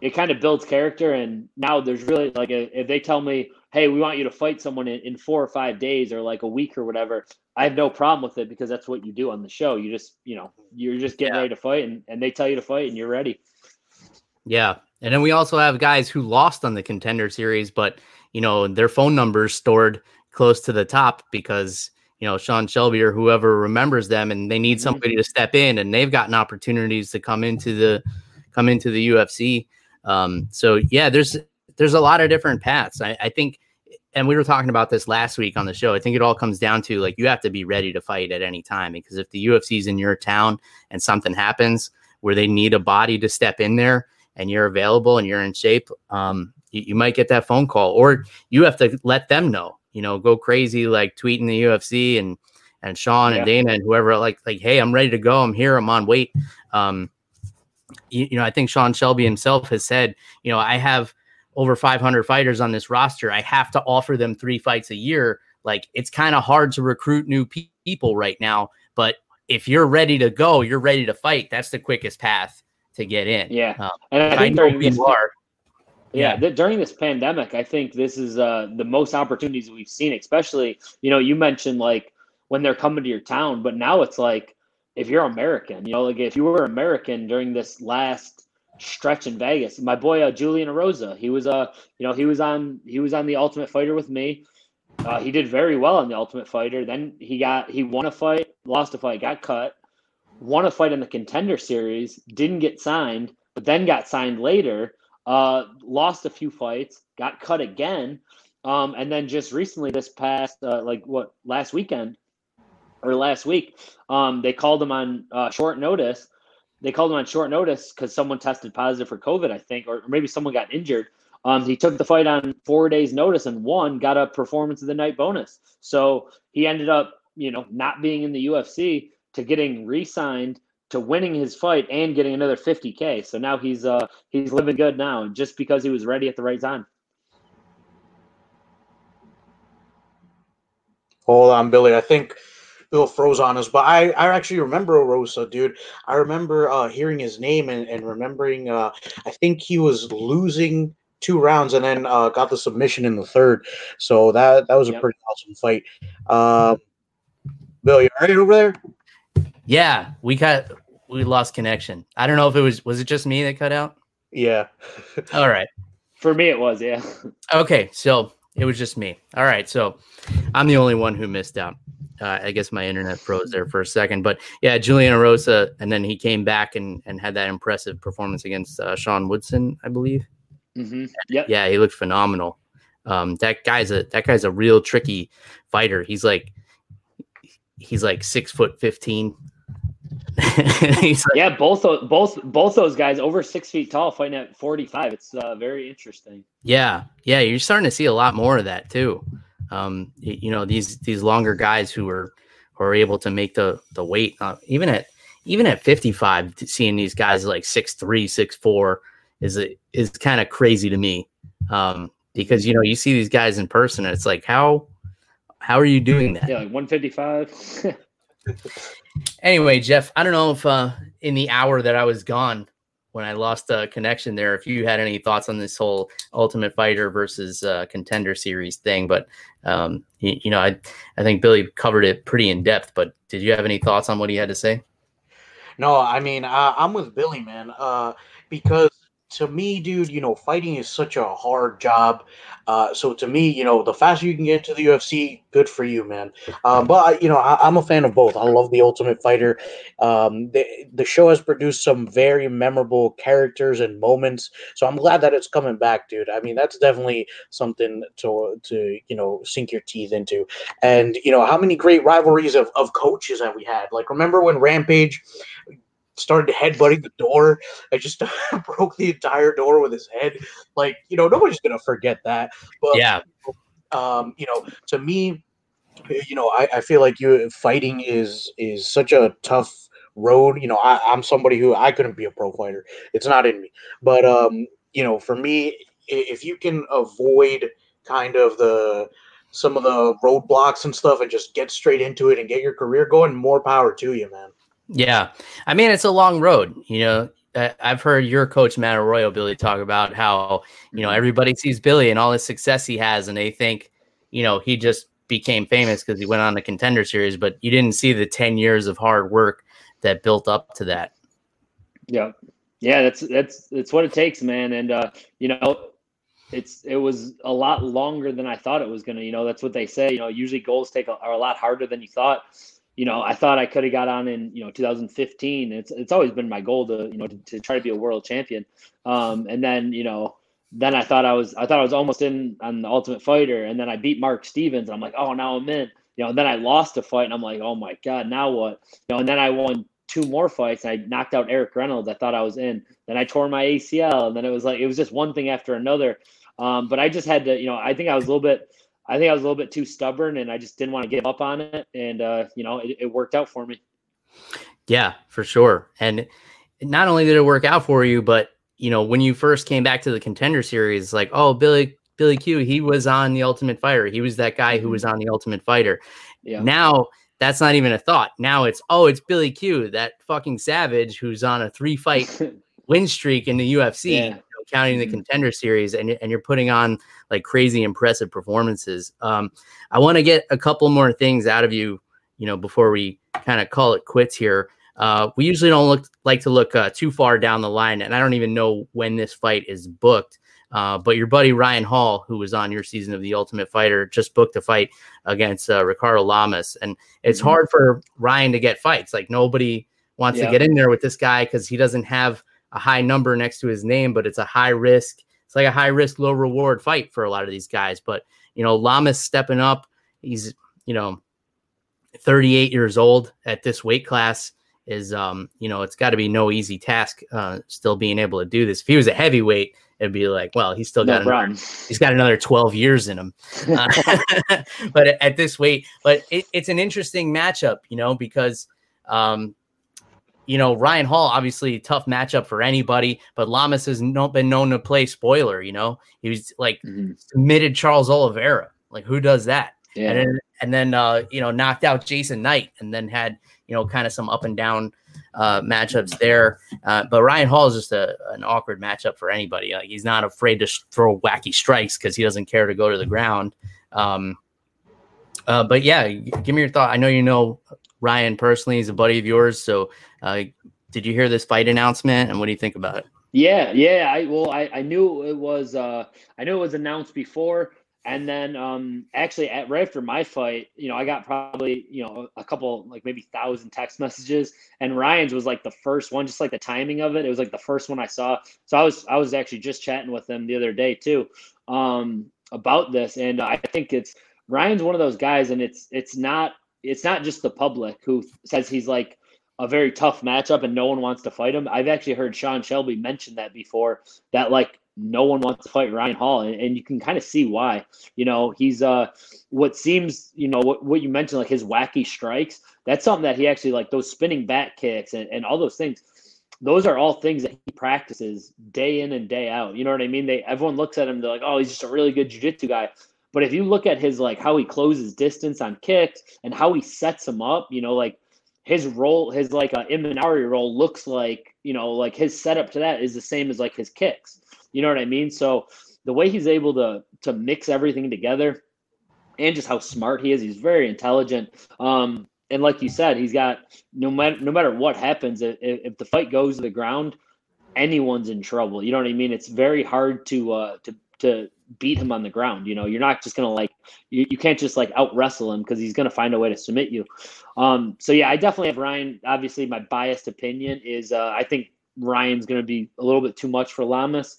it kind of builds character. And now there's really like, a, if they tell me, Hey, we want you to fight someone in, in four or five days or like a week or whatever. I have no problem with it because that's what you do on the show. You just, you know, you're just getting yeah. ready to fight and, and they tell you to fight and you're ready. Yeah. And then we also have guys who lost on the contender series, but you know, their phone numbers stored close to the top because, you know, Sean Shelby or whoever remembers them and they need mm-hmm. somebody to step in and they've gotten opportunities to come into the come into the UFC. Um, so yeah, there's there's a lot of different paths. I, I think and we were talking about this last week on the show. I think it all comes down to like you have to be ready to fight at any time because if the UFC's in your town and something happens where they need a body to step in there and you're available and you're in shape, um, you, you might get that phone call or you have to let them know. You know, go crazy like tweeting the UFC and and Sean yeah. and Dana and whoever like like hey, I'm ready to go. I'm here. I'm on weight. Um, you, you know, I think Sean Shelby himself has said, you know, I have over 500 fighters on this roster. I have to offer them three fights a year. Like it's kind of hard to recruit new pe- people right now. But if you're ready to go, you're ready to fight. That's the quickest path to get in. Yeah, um, and I think during this, are. Yeah, yeah. Th- during this pandemic, I think this is uh, the most opportunities we've seen. Especially, you know, you mentioned like when they're coming to your town, but now it's like if you're American, you know, like if you were American during this last stretch in Vegas. My boy uh, Julian Erosa, he was uh, you know, he was on he was on the Ultimate Fighter with me. Uh, he did very well on the Ultimate Fighter. Then he got he won a fight, lost a fight, got cut, won a fight in the Contender Series, didn't get signed, but then got signed later. Uh, lost a few fights, got cut again, um, and then just recently, this past uh, like what last weekend or last week, um, they called him on uh, short notice they called him on short notice because someone tested positive for COVID, I think, or maybe someone got injured. Um, he took the fight on four days' notice and won, got a performance of the night bonus. So he ended up, you know, not being in the UFC to getting re-signed to winning his fight and getting another 50k. So now he's uh he's living good now, just because he was ready at the right time. Hold on, Billy. I think Bill froze on us, but I, I actually remember Rosa, dude. I remember uh, hearing his name and, and remembering. Uh, I think he was losing two rounds and then uh, got the submission in the third. So that that was a yep. pretty awesome fight. Uh, Bill, you all right over there? Yeah, we got we lost connection. I don't know if it was was it just me that cut out. Yeah. all right. For me, it was yeah. Okay, so it was just me. All right, so I'm the only one who missed out. Uh, I guess my internet froze there for a second, but yeah, Julian Erosa, and then he came back and and had that impressive performance against uh, Sean Woodson, I believe. Mm-hmm. Yeah, yeah, he looked phenomenal. Um, that guy's a that guy's a real tricky fighter. He's like he's like six foot fifteen. like, yeah, both both both those guys over six feet tall fighting at forty five. It's uh, very interesting. Yeah, yeah, you're starting to see a lot more of that too. Um, you know these these longer guys who are who are able to make the the weight uh, even at even at 55 seeing these guys like six three six four is is kind of crazy to me. Um, because you know you see these guys in person and it's like how how are you doing that? Yeah like 155 anyway jeff i don't know if uh, in the hour that i was gone when i lost a connection there if you had any thoughts on this whole ultimate fighter versus uh, contender series thing but um, you, you know i i think billy covered it pretty in depth but did you have any thoughts on what he had to say? No i mean uh, i'm with billy man. Uh, because to me, dude, you know, fighting is such a hard job. Uh, so to me, you know, the faster you can get to the UFC, good for you, man. Um, but you know, I, am a fan of both. I love the Ultimate Fighter. Um, the the show has produced some very memorable characters and moments. So I'm glad that it's coming back, dude. I mean, that's definitely something to to you know sink your teeth into. And you know, how many great rivalries of of coaches have we had? Like, remember when Rampage started to headbutting the door. I just broke the entire door with his head. Like, you know, nobody's gonna forget that. But yeah, um, you know, to me, you know, I, I feel like you fighting is is such a tough road. You know, I, I'm somebody who I couldn't be a pro fighter. It's not in me. But um, you know, for me, if you can avoid kind of the some of the roadblocks and stuff and just get straight into it and get your career going, more power to you, man. Yeah. I mean, it's a long road. You know, I've heard your coach, Matt Arroyo, Billy, talk about how, you know, mm-hmm. everybody sees Billy and all the success he has, and they think, you know, he just became famous because he went on the contender series, but you didn't see the 10 years of hard work that built up to that. Yeah. Yeah, that's that's that's what it takes, man. And uh, you know, it's it was a lot longer than I thought it was gonna. You know, that's what they say. You know, usually goals take a, are a lot harder than you thought you know, I thought I could have got on in, you know, 2015. It's it's always been my goal to, you know, to, to try to be a world champion. Um, and then, you know, then I thought I was I thought I was almost in on the Ultimate Fighter, and then I beat Mark Stevens. I'm like, oh, now I'm in. You know, and then I lost a fight, and I'm like, oh my god, now what? You know, and then I won two more fights, and I knocked out Eric Reynolds. I thought I was in. Then I tore my ACL, and then it was like it was just one thing after another. Um, but I just had to, you know, I think I was a little bit I think I was a little bit too stubborn and I just didn't want to give up on it. And, uh, you know, it, it worked out for me. Yeah, for sure. And not only did it work out for you, but, you know, when you first came back to the contender series, like, oh, Billy, Billy Q, he was on the Ultimate Fighter. He was that guy who was mm-hmm. on the Ultimate Fighter. Yeah. Now that's not even a thought. Now it's, oh, it's Billy Q, that fucking savage who's on a three fight win streak in the UFC. Yeah counting the mm-hmm. contender series, and, and you're putting on like crazy impressive performances. Um, I want to get a couple more things out of you, you know, before we kind of call it quits here. Uh, we usually don't look like to look uh, too far down the line, and I don't even know when this fight is booked. Uh, but your buddy Ryan Hall, who was on your season of The Ultimate Fighter, just booked a fight against uh, Ricardo Lamas, and it's mm-hmm. hard for Ryan to get fights. Like nobody wants yeah. to get in there with this guy because he doesn't have a high number next to his name, but it's a high risk. It's like a high risk, low reward fight for a lot of these guys. But you know, Lamas stepping up. He's you know 38 years old at this weight class is um you know it's got to be no easy task uh still being able to do this if he was a heavyweight it'd be like well he's still got no another, he's got another 12 years in him uh, but at this weight but it, it's an interesting matchup you know because um you know, Ryan Hall, obviously tough matchup for anybody, but Lamas has not been known to play spoiler. You know, he was like mm-hmm. submitted Charles Oliveira. Like, who does that? Yeah. And then, and then uh, you know, knocked out Jason Knight, and then had you know, kind of some up and down uh, matchups there. Uh, but Ryan Hall is just a, an awkward matchup for anybody. Like, he's not afraid to sh- throw wacky strikes because he doesn't care to go to the ground. Um, uh, but yeah, give me your thought. I know you know Ryan personally. He's a buddy of yours, so uh, did you hear this fight announcement, and what do you think about it? Yeah, yeah. I well, I, I knew it was uh, I knew it was announced before, And then um, actually, at, right after my fight, you know, I got probably you know a couple like maybe thousand text messages, and Ryan's was like the first one, just like the timing of it. It was like the first one I saw. So I was I was actually just chatting with them the other day too um, about this, and I think it's Ryan's one of those guys, and it's it's not it's not just the public who says he's like a very tough matchup and no one wants to fight him. I've actually heard Sean Shelby mention that before that like no one wants to fight Ryan Hall, and, and you can kind of see why. You know, he's uh, what seems, you know, what, what you mentioned, like his wacky strikes. That's something that he actually like those spinning back kicks and, and all those things. Those are all things that he practices day in and day out. You know what I mean? They everyone looks at him, they're like, oh, he's just a really good jujitsu guy. But if you look at his like how he closes distance on kicks and how he sets them up, you know, like his roll, his like a uh, Imanari roll looks like, you know, like his setup to that is the same as like his kicks. You know what I mean? So the way he's able to to mix everything together and just how smart he is, he's very intelligent. Um, and like you said, he's got no matter no matter what happens, if, if the fight goes to the ground, anyone's in trouble. You know what I mean? It's very hard to uh, to to beat him on the ground. You know, you're not just gonna like you, you can't just like out wrestle him because he's gonna find a way to submit you. Um, so yeah, I definitely have Ryan. Obviously, my biased opinion is uh, I think Ryan's gonna be a little bit too much for Lamas.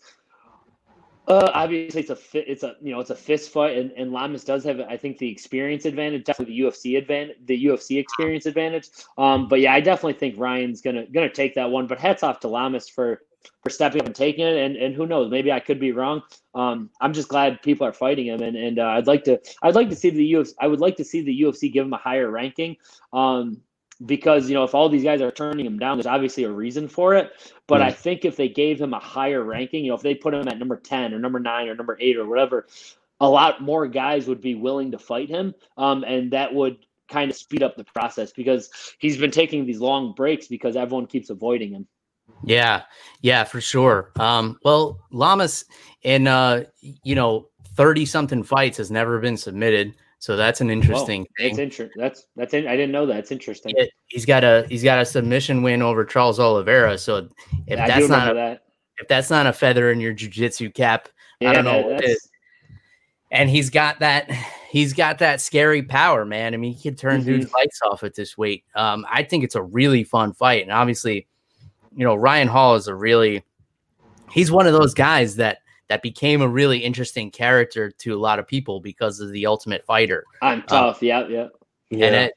Uh, obviously, it's a it's a you know it's a fist fight, and, and Lamas does have I think the experience advantage, definitely the UFC advantage, the UFC experience advantage. Um, but yeah, I definitely think Ryan's gonna gonna take that one. But hats off to Lamas for for stepping up and taking it, and and who knows, maybe I could be wrong. Um, I'm just glad people are fighting him, and and uh, I'd like to I'd like to see the UFC. I would like to see the UFC give him a higher ranking. Um, because you know if all these guys are turning him down there's obviously a reason for it but i think if they gave him a higher ranking you know if they put him at number 10 or number 9 or number 8 or whatever a lot more guys would be willing to fight him um, and that would kind of speed up the process because he's been taking these long breaks because everyone keeps avoiding him yeah yeah for sure um, well lamas in uh you know 30 something fights has never been submitted so that's an interesting Whoa, thing. That's interesting. That's that's in, I didn't know that. It's interesting. It, he's got a he's got a submission win over Charles Oliveira. So if that's not a, that. if that's not a feather in your jiu-jitsu cap, yeah, I don't know what is. And he's got that he's got that scary power, man. I mean, he can turn mm-hmm. dudes lights off at this weight. Um, I think it's a really fun fight. And obviously, you know, Ryan Hall is a really he's one of those guys that that became a really interesting character to a lot of people because of the Ultimate Fighter. I'm um, tough. Um, yeah, yeah. Yeah. And it,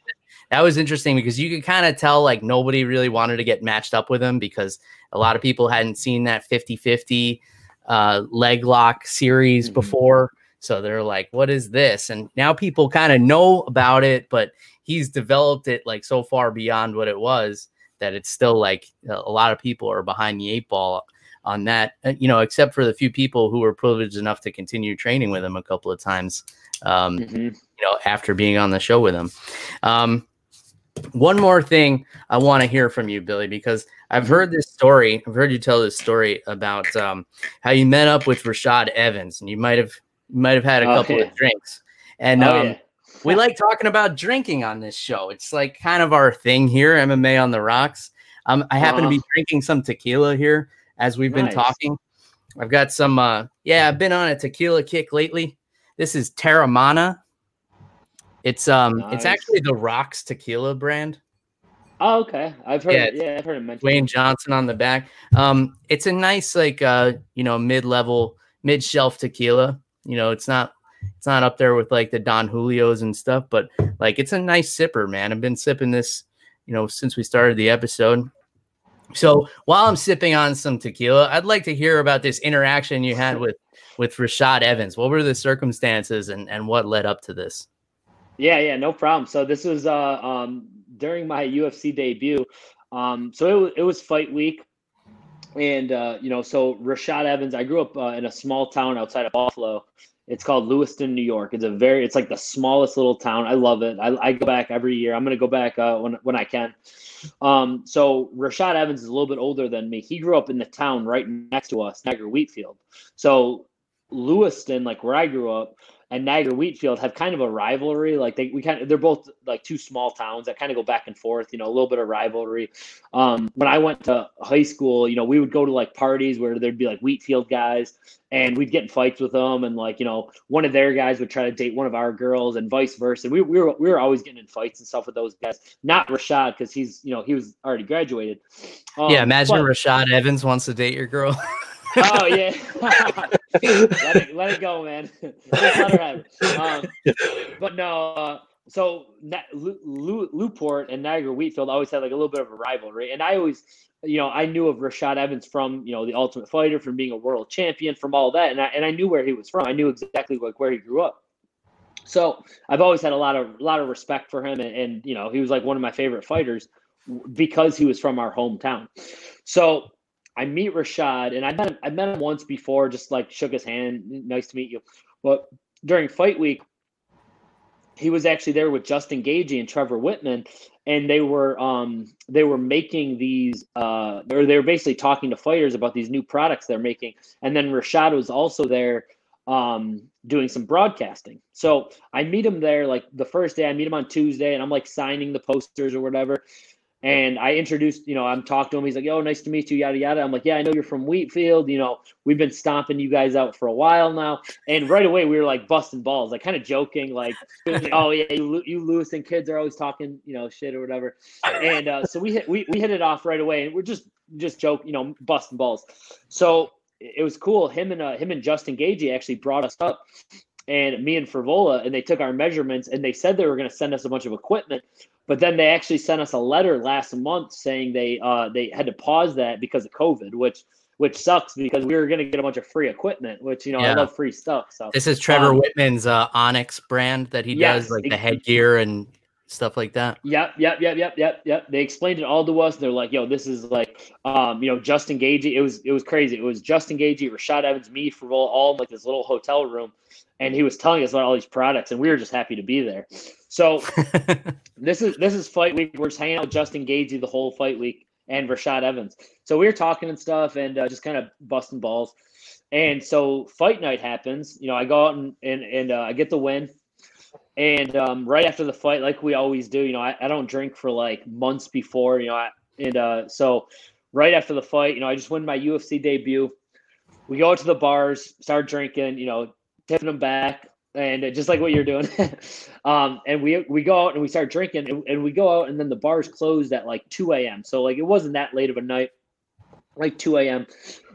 that was interesting because you could kind of tell like nobody really wanted to get matched up with him because a lot of people hadn't seen that 50 50 uh, leg lock series mm-hmm. before. So they're like, what is this? And now people kind of know about it, but he's developed it like so far beyond what it was that it's still like a lot of people are behind the eight ball on that, uh, you know, except for the few people who were privileged enough to continue training with him a couple of times, um, mm-hmm. you know, after being on the show with him. Um, one more thing I want to hear from you, Billy, because I've heard this story. I've heard you tell this story about um, how you met up with Rashad Evans, and you might have you might have had a oh, couple of drinks. And oh, um, yeah. We like talking about drinking on this show. It's like kind of our thing here, MMA on the rocks. Um, I happen uh-huh. to be drinking some tequila here, as we've nice. been talking. I've got some, uh, yeah, I've been on a tequila kick lately. This is Teremana. It's um, nice. it's actually the Rocks tequila brand. Oh, okay. I've heard. Yeah, it, yeah I've heard it mentioned. Dwayne Johnson on the back. Um, it's a nice like uh, you know, mid level, mid shelf tequila. You know, it's not it's not up there with like the Don Julios and stuff, but like it's a nice sipper, man. I've been sipping this, you know, since we started the episode. So while I'm sipping on some tequila, I'd like to hear about this interaction you had with with Rashad Evans. What were the circumstances and and what led up to this? Yeah, yeah, no problem. So this was uh um during my UFC debut. Um so it, it was fight week. And uh, you know, so Rashad Evans, I grew up uh, in a small town outside of Buffalo. It's called Lewiston, New York. It's a very, it's like the smallest little town. I love it. I, I go back every year. I'm gonna go back uh, when when I can. Um, so Rashad Evans is a little bit older than me. He grew up in the town right next to us, Niagara Wheatfield. So Lewiston, like where I grew up, and Niagara Wheatfield have kind of a rivalry. Like they, we kind of, they're both like two small towns that kind of go back and forth. You know, a little bit of rivalry. Um, when I went to high school, you know, we would go to like parties where there'd be like Wheatfield guys, and we'd get in fights with them, and like you know, one of their guys would try to date one of our girls, and vice versa. We, we were we were always getting in fights and stuff with those guys. Not Rashad because he's you know he was already graduated. Um, yeah, imagine but, Rashad Evans wants to date your girl. oh yeah, let it let it go, man. um, but no, uh, so Lew-Port and Niagara Wheatfield always had like a little bit of a rivalry, and I always, you know, I knew of Rashad Evans from you know the Ultimate Fighter, from being a world champion, from all that, and I and I knew where he was from. I knew exactly like where he grew up. So I've always had a lot of a lot of respect for him, and, and you know he was like one of my favorite fighters because he was from our hometown. So I meet Rashad, and I met him, I met him once before, just like shook his hand. Nice to meet you. But during fight week, he was actually there with Justin Gaethje and Trevor Wittman, and they were um they were making these uh or they were basically talking to fighters about these new products they're making, and then Rashad was also there um doing some broadcasting. So I meet him there like the first day. I meet him on Tuesday, and I'm like signing the posters or whatever. And I introduced, you know, I'm talking to him. He's like, "Oh, nice to meet you." Yada yada. I'm like, "Yeah, I know you're from Wheatfield. You know, we've been stomping you guys out for a while now." And right away, we were like busting balls, like kind of joking, like, "Oh yeah, you, you Lewiston kids are always talking, you know, shit or whatever." And uh, so we hit we, we hit it off right away, and we're just just joke, you know, busting balls. So it was cool. Him and uh, him and Justin Gaethje actually brought us up and me and Frevola, and they took our measurements and they said they were going to send us a bunch of equipment, but then they actually sent us a letter last month saying they uh, they had to pause that because of COVID, which which sucks because we were going to get a bunch of free equipment, which you know yeah. I love free stuff. So this is Trevor um, Wittman's uh, Onyx brand that he yes, does, like the headgear and stuff like that. Yep, yep, yep, yep, yep, yep. They explained it all to us. They're like, "Yo, this is like, um, you know, Justin Gaethje. It was, it was crazy. It was Justin Gaethje, Rashad Evans, me, for all in like this little hotel room, and he was telling us about all these products, and we were just happy to be there. So this is this is fight week. We're just hanging out with Justin Gaethje the whole fight week and Rashad Evans. So we were talking and stuff, and uh, just kind of busting balls. And so fight night happens. You know, I go out and and, and uh, I get the win. And um, right after the fight, like we always do, you know, I, I don't drink for like months before, you know, I, and uh, so right after the fight, you know, I just win my UFC debut. We go to the bars, start drinking, you know, tipping them back, and just like what you're doing. um, and we we go out and we start drinking, and, and we go out, and then the bars closed at like 2 a.m. So like it wasn't that late of a night like 2 a.m.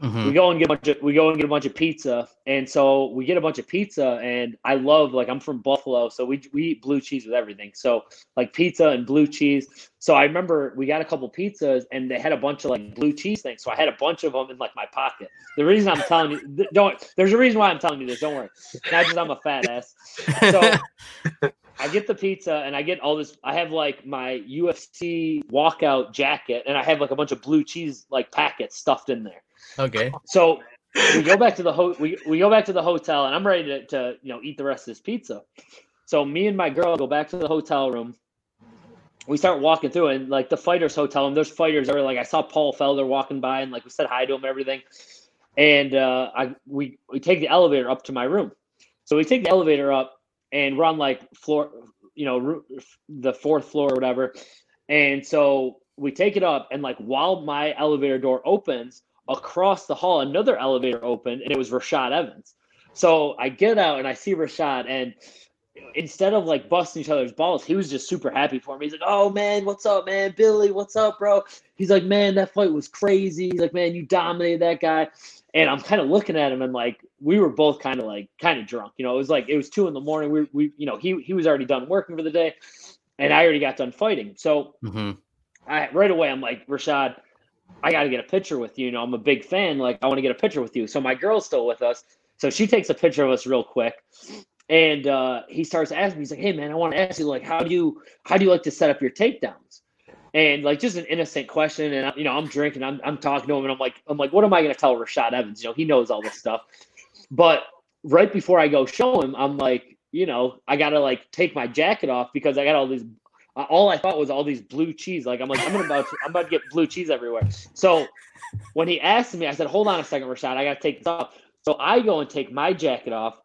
Mm-hmm. We go and get a bunch of we go and get a bunch of pizza, and so we get a bunch of pizza, and I love like I'm from Buffalo, so we we eat blue cheese with everything. So like pizza and blue cheese. So I remember we got a couple pizzas, and they had a bunch of like blue cheese things. So I had a bunch of them in like my pocket. The reason I'm telling you, don't there's a reason why I'm telling you this. Don't worry, not just I'm a fat ass. So I get the pizza and I get all this. I have like my UFC walkout jacket and I have like a bunch of blue cheese like packets stuffed in there. Okay. So we go back to the ho- we, we go back to the hotel and I'm ready to, to you know eat the rest of this pizza. So me and my girl go back to the hotel room. We start walking through and like the fighters hotel and there's fighters are like I saw Paul Felder walking by and like we said hi to him and everything. And uh, I we we take the elevator up to my room. So we take the elevator up and we're on like floor, you know, the fourth floor or whatever. And so we take it up, and like while my elevator door opens, across the hall, another elevator opened, and it was Rashad Evans. So I get out and I see Rashad, and instead of like busting each other's balls, he was just super happy for me. He's like, "Oh man, what's up, man? Billy, what's up, bro?" He's like, "Man, that fight was crazy." He's like, "Man, you dominated that guy." And I'm kind of looking at him and like we were both kind of like kind of drunk. You know, it was like it was two in the morning. We we you know he he was already done working for the day, and I already got done fighting. So mm-hmm. I right away I'm like Rashad, I got to get a picture with you. You know, I'm a big fan. Like I want to get a picture with you. So my girl's still with us. So she takes a picture of us real quick, and uh, he starts asking me. He's like, "Hey man, I want to ask you like how do you how do you like to set up your takedowns?" and like just an innocent question. And you know, I'm drinking, I'm I'm talking to him, and I'm like, I'm like, what am I to tell Rashad Evans? You know, he knows all this stuff. But right before I go show him, I'm like, you know, I got to like take my jacket off because I got all these. All I thought was all these blue cheese. Like I'm like, I'm about to, I'm about to get blue cheese everywhere. So when he asked me, I said, hold on a second, Rashad, I got to take this off. So I go and take my jacket off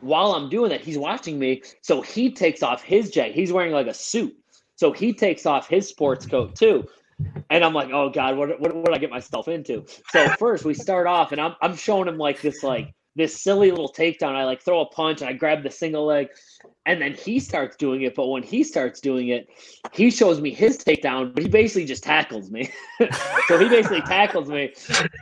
while I'm doing that, he's watching me. So he takes off his jacket. He's wearing like a suit. So he takes off his sports coat too. And I'm like, oh God, what, what, what did I get myself into? So first we start off and I'm, I'm showing him like this, like this silly little takedown. I like throw a punch and I grab the single leg and then he starts doing it. But when he starts doing it, he shows me his takedown, but he basically just tackles me. so he basically tackles me.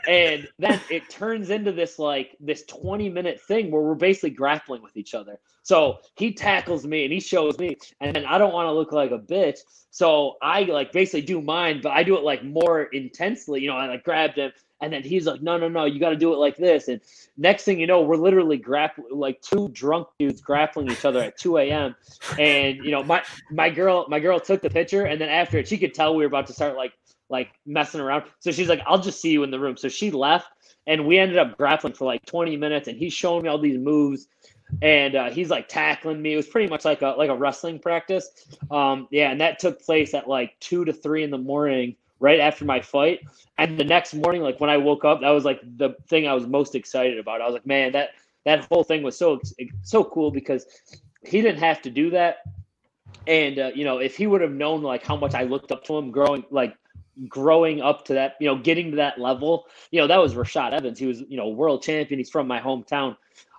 And then it turns into this like this 20 minute thing where we're basically grappling with each other. So he tackles me and he shows me, and then I don't want to look like a bitch. So I like basically do mine, but I do it like more intensely. You know, I like grabbed him and then he's like, no, no, no, you got to do it like this. And next thing you know, we're literally grappling like two drunk dudes grappling each other at 2 a.m. And you know, my my girl, my girl took the picture, and then after it, she could tell we were about to start like like messing around. So she's like, I'll just see you in the room. So she left, and we ended up grappling for like 20 minutes, and he's showing me all these moves. And uh, he's like tackling me. It was pretty much like a like a wrestling practice. Um, yeah, and that took place at like two to three in the morning right after my fight. And the next morning, like when I woke up, that was like the thing I was most excited about. I was like, man, that that whole thing was so so cool because he didn't have to do that. And uh, you know, if he would have known like how much I looked up to him growing like growing up to that, you know, getting to that level, you know, that was Rashad Evans. He was, you know, world champion. He's from my hometown.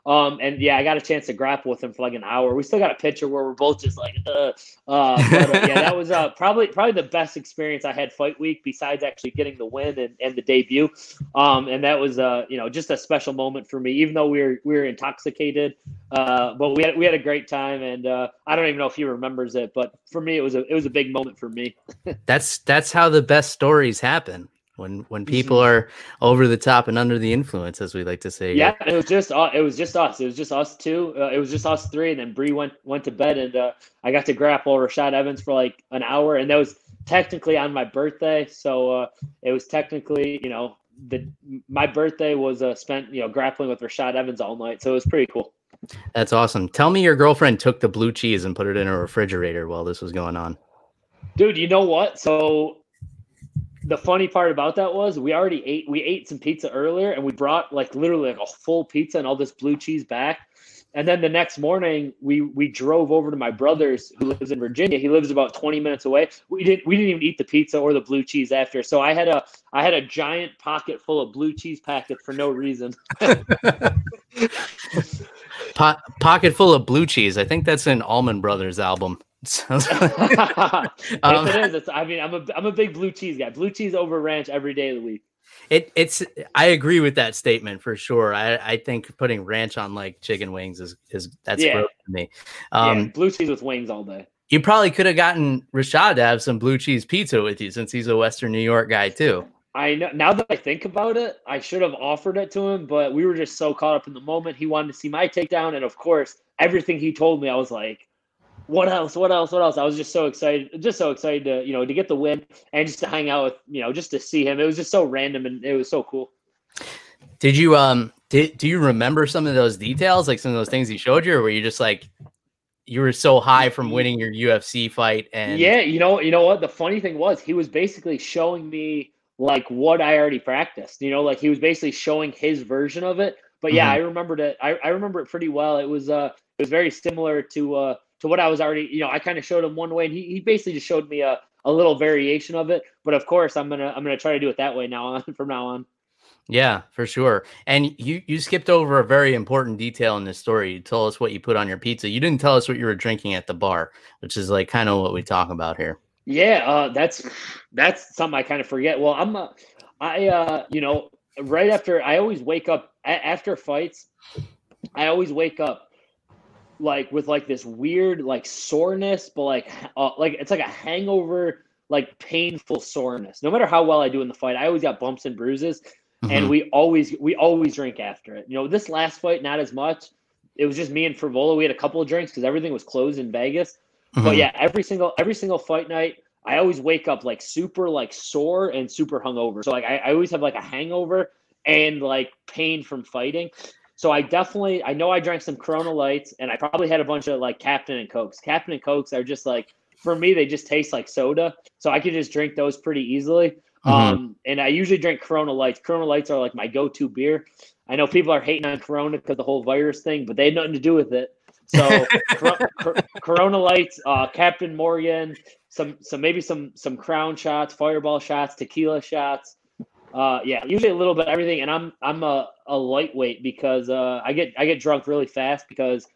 Um, and yeah, I got a chance to grapple with him for like an hour. We still got a picture where we're both just like, uh, uh, but, uh, yeah, that was uh, probably probably the best experience I had fight week besides actually getting the win and, and the debut. Um, and that was uh, you know just a special moment for me, even though we were we were intoxicated. Uh, but we had we had a great time, and uh, I don't even know if he remembers it, but for me, it was a it was a big moment for me. that's that's how the best stories happen when when people mm-hmm. are over the top and under the influence, as we like to say. Yeah, it was just uh, it was just us. It was just us two. Uh, it was just us three, and then Bree went went to bed, and uh, I got to grapple Rashad Evans for like an hour, and that was technically on my birthday. So uh, it was technically, you know, the my birthday was uh, spent, you know, grappling with Rashad Evans all night. So it was pretty cool. That's awesome. Tell me your girlfriend took the blue cheese and put it in a refrigerator while this was going on. Dude, you know what? So the funny part about that was we already ate we ate some pizza earlier and we brought like literally like a full pizza and all this blue cheese back. And then the next morning we we drove over to my brother's who lives in virginia. He lives about 20 minutes away. We didn't we didn't even eat the pizza or the blue cheese after. So i had a i had a giant pocket full of blue cheese packets for no reason. Po- pocket full of blue cheese. I think that's an allman brothers album um, it is. It's, I mean, I'm a I'm a big blue cheese guy. Blue cheese over ranch every day of the week. It it's I agree with that statement for sure. I I think putting ranch on like chicken wings is is that's yeah. gross to me. Um, yeah, blue cheese with wings all day. You probably could have gotten Rashad to have some blue cheese pizza with you since he's a Western New York guy too. I know now that I think about it, I should have offered it to him, but we were just so caught up in the moment. He wanted to see my takedown, and of course, everything he told me, I was like, what else? What else? What else? I was just so excited, just so excited to you know to get the win and just to hang out with you know just to see him. It was just so random and it was so cool. Did you um did do you remember some of those details, like some of those things he showed you, or were you just like you were so high from winning your UFC fight and yeah, you know, you know what? The funny thing was he was basically showing me like what I already practiced. You know, like he was basically showing his version of it. But yeah, mm-hmm. I remembered it. I, I remember it pretty well. It was uh it was very similar to uh to what I was already, you know, I kind of showed him one way and he, he basically just showed me a, a little variation of it. But of course I'm gonna I'm gonna try to do it that way now on from now on. Yeah, for sure. And you you skipped over a very important detail in this story. You told us what you put on your pizza. You didn't tell us what you were drinking at the bar, which is like kind of what we talk about here. Yeah, uh, that's that's something I kind of forget. Well, I'm uh, I uh, you know right after I always wake up a- after fights. I always wake up like with like this weird like soreness, but like uh, like it's like a hangover, like painful soreness. No matter how well I do in the fight, I always got bumps and bruises, mm-hmm. and we always we always drink after it. You know, this last fight not as much. It was just me and Frevola. We had a couple of drinks because everything was closed in Vegas. Mm-hmm. But yeah, every single every single fight night, I always wake up like super like sore and super hungover. So like I, I always have like a hangover and like pain from fighting. So I definitely, I know I drank some Corona Lights, and I probably had a bunch of like Captain and Cokes. Captain and Cokes are just like for me, they just taste like soda, so I could just drink those pretty easily. Mm-hmm. Um, and I usually drink Corona Lights. Corona Lights are like my go-to beer. I know people are hating on Corona because the whole virus thing, but they had nothing to do with it. So Corona Lights, uh, Captain Morgan, some some maybe some some Crown shots, Fireball shots, tequila shots. Uh, yeah, usually a little bit everything. And I'm I'm a, a lightweight because uh, I get I get drunk really fast because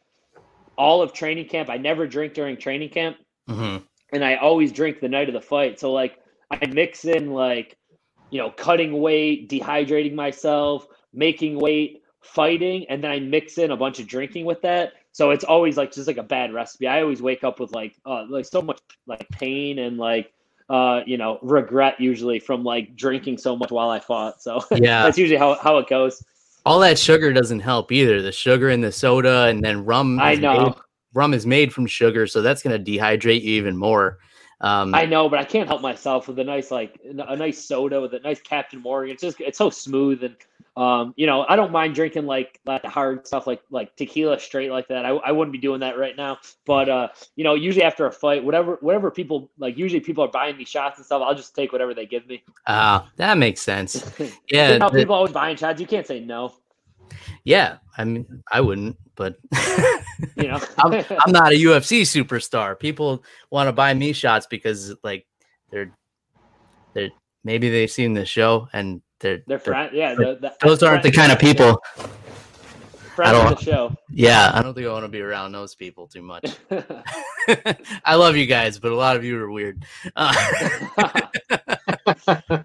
all of training camp I never drink during training camp, mm-hmm. and I always drink the night of the fight. So like I mix in like you know cutting weight, dehydrating myself, making weight, fighting, and then I mix in a bunch of drinking with that. So it's always like just like a bad recipe. I always wake up with like uh, like so much like pain and like uh, you know regret usually from like drinking so much while I fought. So yeah, that's usually how how it goes. All that sugar doesn't help either. The sugar in the soda and then rum. I know. Made, rum is made from sugar, so that's going to dehydrate you even more. Um, I know, but I can't help myself with a nice like a nice soda with a nice Captain Morgan. It's just it's so smooth and um, you know I don't mind drinking like like hard stuff like like tequila straight like that. I, I wouldn't be doing that right now, but uh, you know usually after a fight, whatever whatever people like usually people are buying me shots and stuff. I'll just take whatever they give me. Ah, uh, that makes sense. Yeah, know, people always buying shots. You can't say no. Yeah, I mean I wouldn't, but you know, I'm, I'm not a UFC superstar. People want to buy me shots because like they're they're maybe they've seen the show and they're they're, they're yeah. The, the, those aren't the kind of people. Friends of the show. Yeah, I don't think I want to be around those people too much. I love you guys, but a lot of you are weird. Uh,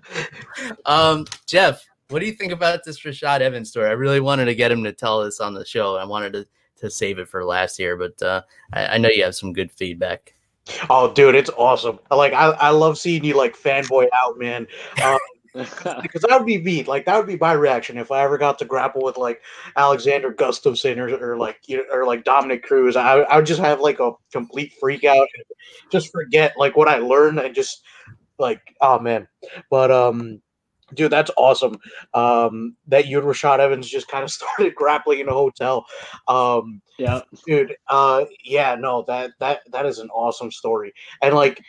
um, Jeff, what do you think about this Rashad Evans story? I really wanted to get him to tell us on the show. I wanted to to save it for last year, but uh, I, I know you have some good feedback. Oh, dude, it's awesome. Like I, I love seeing you like fanboy out, man. Um, because that would be me. Like that would be my reaction if I ever got to grapple with like Alexander Gustafsson or, or like you know, or like Dominick Cruz. I, I would just have like a complete freak out and just forget like what I learned and just like oh man. But um dude, that's awesome. Um, that you and Rashad Evans just kind of started grappling in a hotel. Um, yeah, dude. Uh, yeah, no, that that that is an awesome story, and like.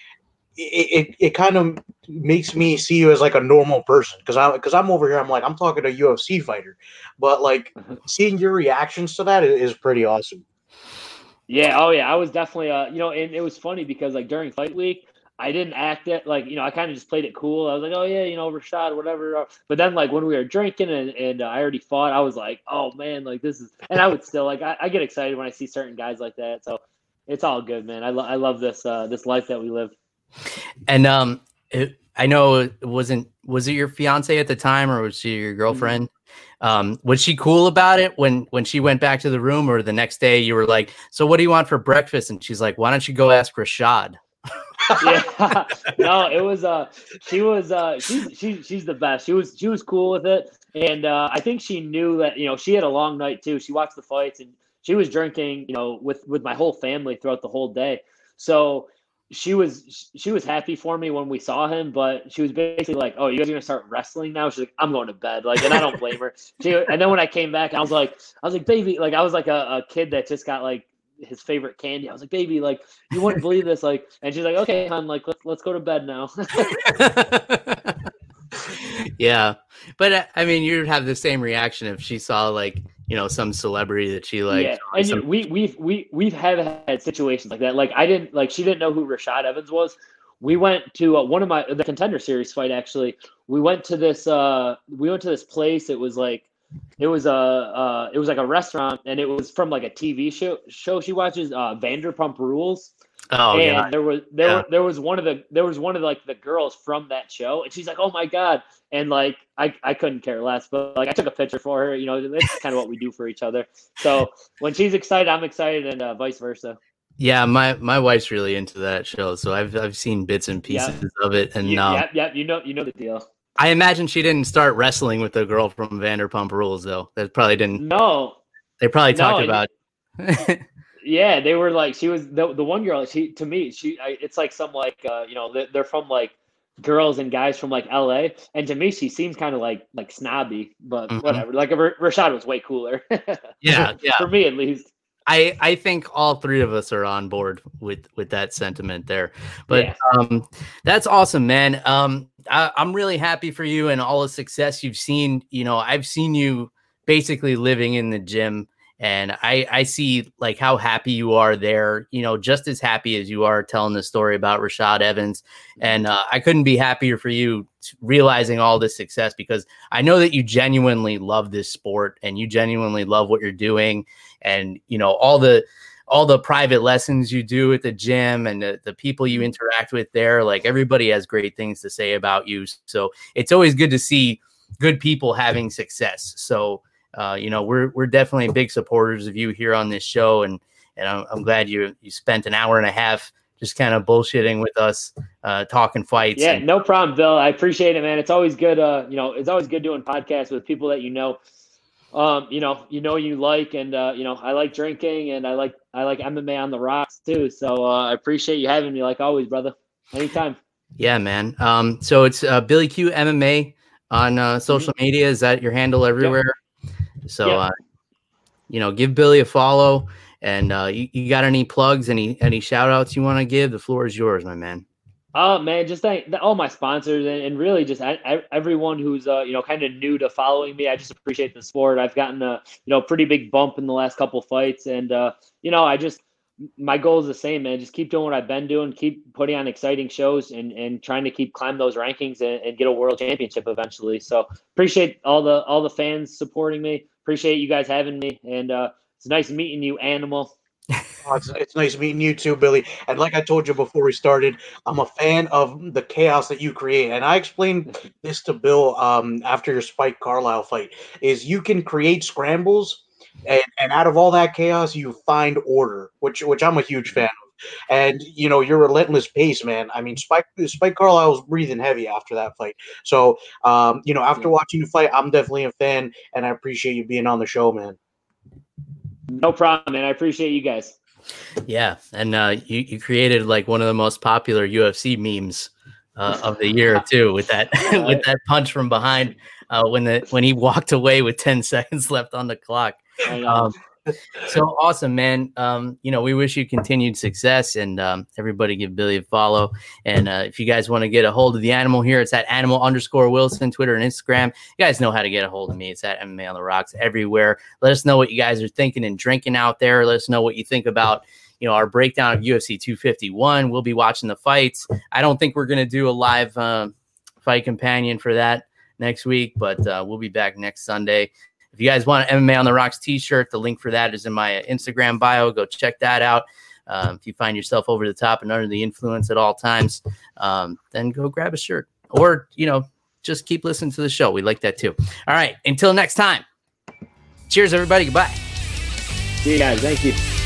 It, it, it kind of makes me see you as like a normal person because I because I'm over here I'm like I'm talking to a UFC fighter, but like seeing your reactions to that is, is pretty awesome. Yeah, oh yeah, I was definitely uh you know and it was funny because like during fight week I didn't act it like you know I kind of just played it cool. I was like, oh yeah, you know, Rashad, whatever. But then like when we were drinking and, and uh, I already fought, I was like, oh man, like this is. And I would still like I, I get excited when I see certain guys like that. So it's all good, man. I, lo- I love this uh, this life that we live. And um, it, I know it wasn't was it your fiance at the time or was she your mm-hmm. girlfriend? Um, was she cool about it when when she went back to the room or the next day you were like, so what do you want for breakfast? And she's like, why don't you go ask Rashad? yeah, no, it was uh, she was uh, she's she, she's the best. She was she was cool with it, and uh, I think she knew that you know she had a long night too. She watched the fights and she was drinking, you know, with with my whole family throughout the whole day. So she was she was happy for me when we saw him, but she was basically like, "Oh, you guys are gonna start wrestling now?" She's like, "I'm going to bed." Like, and I don't blame her. She, and then when I came back, I was like, I was like, "Baby," like I was like a, a kid that just got like his favorite candy. I was like, baby, like you wouldn't believe this. Like, and she's like, okay, hon, like let's let's go to bed now. yeah, but uh, I mean, you'd have the same reaction if she saw like you know some celebrity that she like. Yeah, and some... we we've we we've had had situations like that. Like I didn't like she didn't know who Rashad Evans was. We went to uh, one of my the contender series fight actually. We went to this uh we went to this place. It was like it was a uh, it was like a restaurant, and it was from like a TV show show she watches, uh, Vanderpump Rules. Oh, and yeah. there was there yeah. there was one of the there was one of the, like the girls from that show, and she's like, "Oh my god!" And like I I couldn't care less, but like I took a picture for her. You know, that's kind of what we do for each other. So when she's excited, I'm excited, and uh, vice versa. Yeah, my my wife's really into that show, so I've I've seen bits and pieces yep. of it, and yeah, um, yeah, yeah, you know you know the deal. I imagine she didn't start wrestling with the girl from Vanderpump Rules, though. That probably didn't. No, they probably talked no, about. yeah, they were like she was the the one girl. She to me, she I, it's like some like uh, you know they're, they're from like girls and guys from like LA, and to me she seems kind of like like snobby, but mm-hmm. whatever. Like Rashad was way cooler. yeah, yeah, for me at least. I, I think all three of us are on board with with that sentiment there. But yeah. um, that's awesome, man. Um, I, am really happy for you and all the success you've seen. You know, I've seen you basically living in the gym and I I see like how happy you are there. You know, just as happy as you are telling the story about Rashad Evans, and uh, I couldn't be happier for you realizing all this success because I know that you genuinely love this sport and you genuinely love what you're doing, and you know all the all the private lessons you do at the gym and the, the people you interact with there like everybody has great things to say about you. So it's always good to see good people having success. So uh, you know, we're we're definitely big supporters of you here on this show, and and I'm, I'm glad you you spent an hour and a half just kind of bullshitting with us, uh, talking fights. Yeah, and- no problem, Bill. I appreciate it, man. It's always good. Uh, you know, it's always good doing podcasts with people that you know. Um, you know, you know you like, and uh, you know, I like drinking, and I like I like MMA on the rocks too. So uh, I appreciate you having me, like always, brother. Anytime. Yeah, man. Um, so it's uh, Billy Q MMA on uh, social mm-hmm. media. Is that your handle everywhere? Yep. So, uh, you know, give Billy a follow. And uh, you, you got any plugs, any any shout outs you want to give? The floor is yours, my man. Oh man, just thank all my sponsors and, and really just I, I, everyone who's uh, you know kind of new to following me. I just appreciate the sport. I've gotten a you know pretty big bump in the last couple fights, and uh, you know I just my goal is the same, man. Just keep doing what I've been doing, keep putting on exciting shows, and and trying to keep climb those rankings and, and get a world championship eventually. So appreciate all the all the fans supporting me appreciate you guys having me, and uh, it's nice meeting you, Animal. Oh, it's, it's nice meeting you too, Billy. And like I told you before we started, I'm a fan of the chaos that you create. And I explained this to Bill um, after your Spike Carlyle fight: is you can create scrambles, and, and out of all that chaos, you find order, which which I'm a huge fan of and you know your relentless pace, man. I mean, Spike Spike Carlyle was breathing heavy after that fight. So, um, you know, after watching the fight, I'm definitely a fan, and I appreciate you being on the show, man. No problem, man. I appreciate you guys. Yeah, and uh, you you created like one of the most popular UFC memes uh, of the year too, with that with that punch from behind uh, when the when he walked away with ten seconds left on the clock. Um, so awesome, man. Um, you know, we wish you continued success and um, everybody give Billy a follow. And uh, if you guys want to get a hold of the animal here, it's at animal underscore Wilson, Twitter and Instagram. You guys know how to get a hold of me. It's at MMA on the rocks everywhere. Let us know what you guys are thinking and drinking out there. Let us know what you think about you know our breakdown of UFC 251. We'll be watching the fights. I don't think we're going to do a live uh, fight companion for that next week, but uh, we'll be back next Sunday. If you guys want an MMA on the Rocks t-shirt, the link for that is in my Instagram bio. Go check that out. Um, if you find yourself over the top and under the influence at all times, um, then go grab a shirt or, you know, just keep listening to the show. We like that too. All right. Until next time. Cheers, everybody. Goodbye. See you guys. Thank you.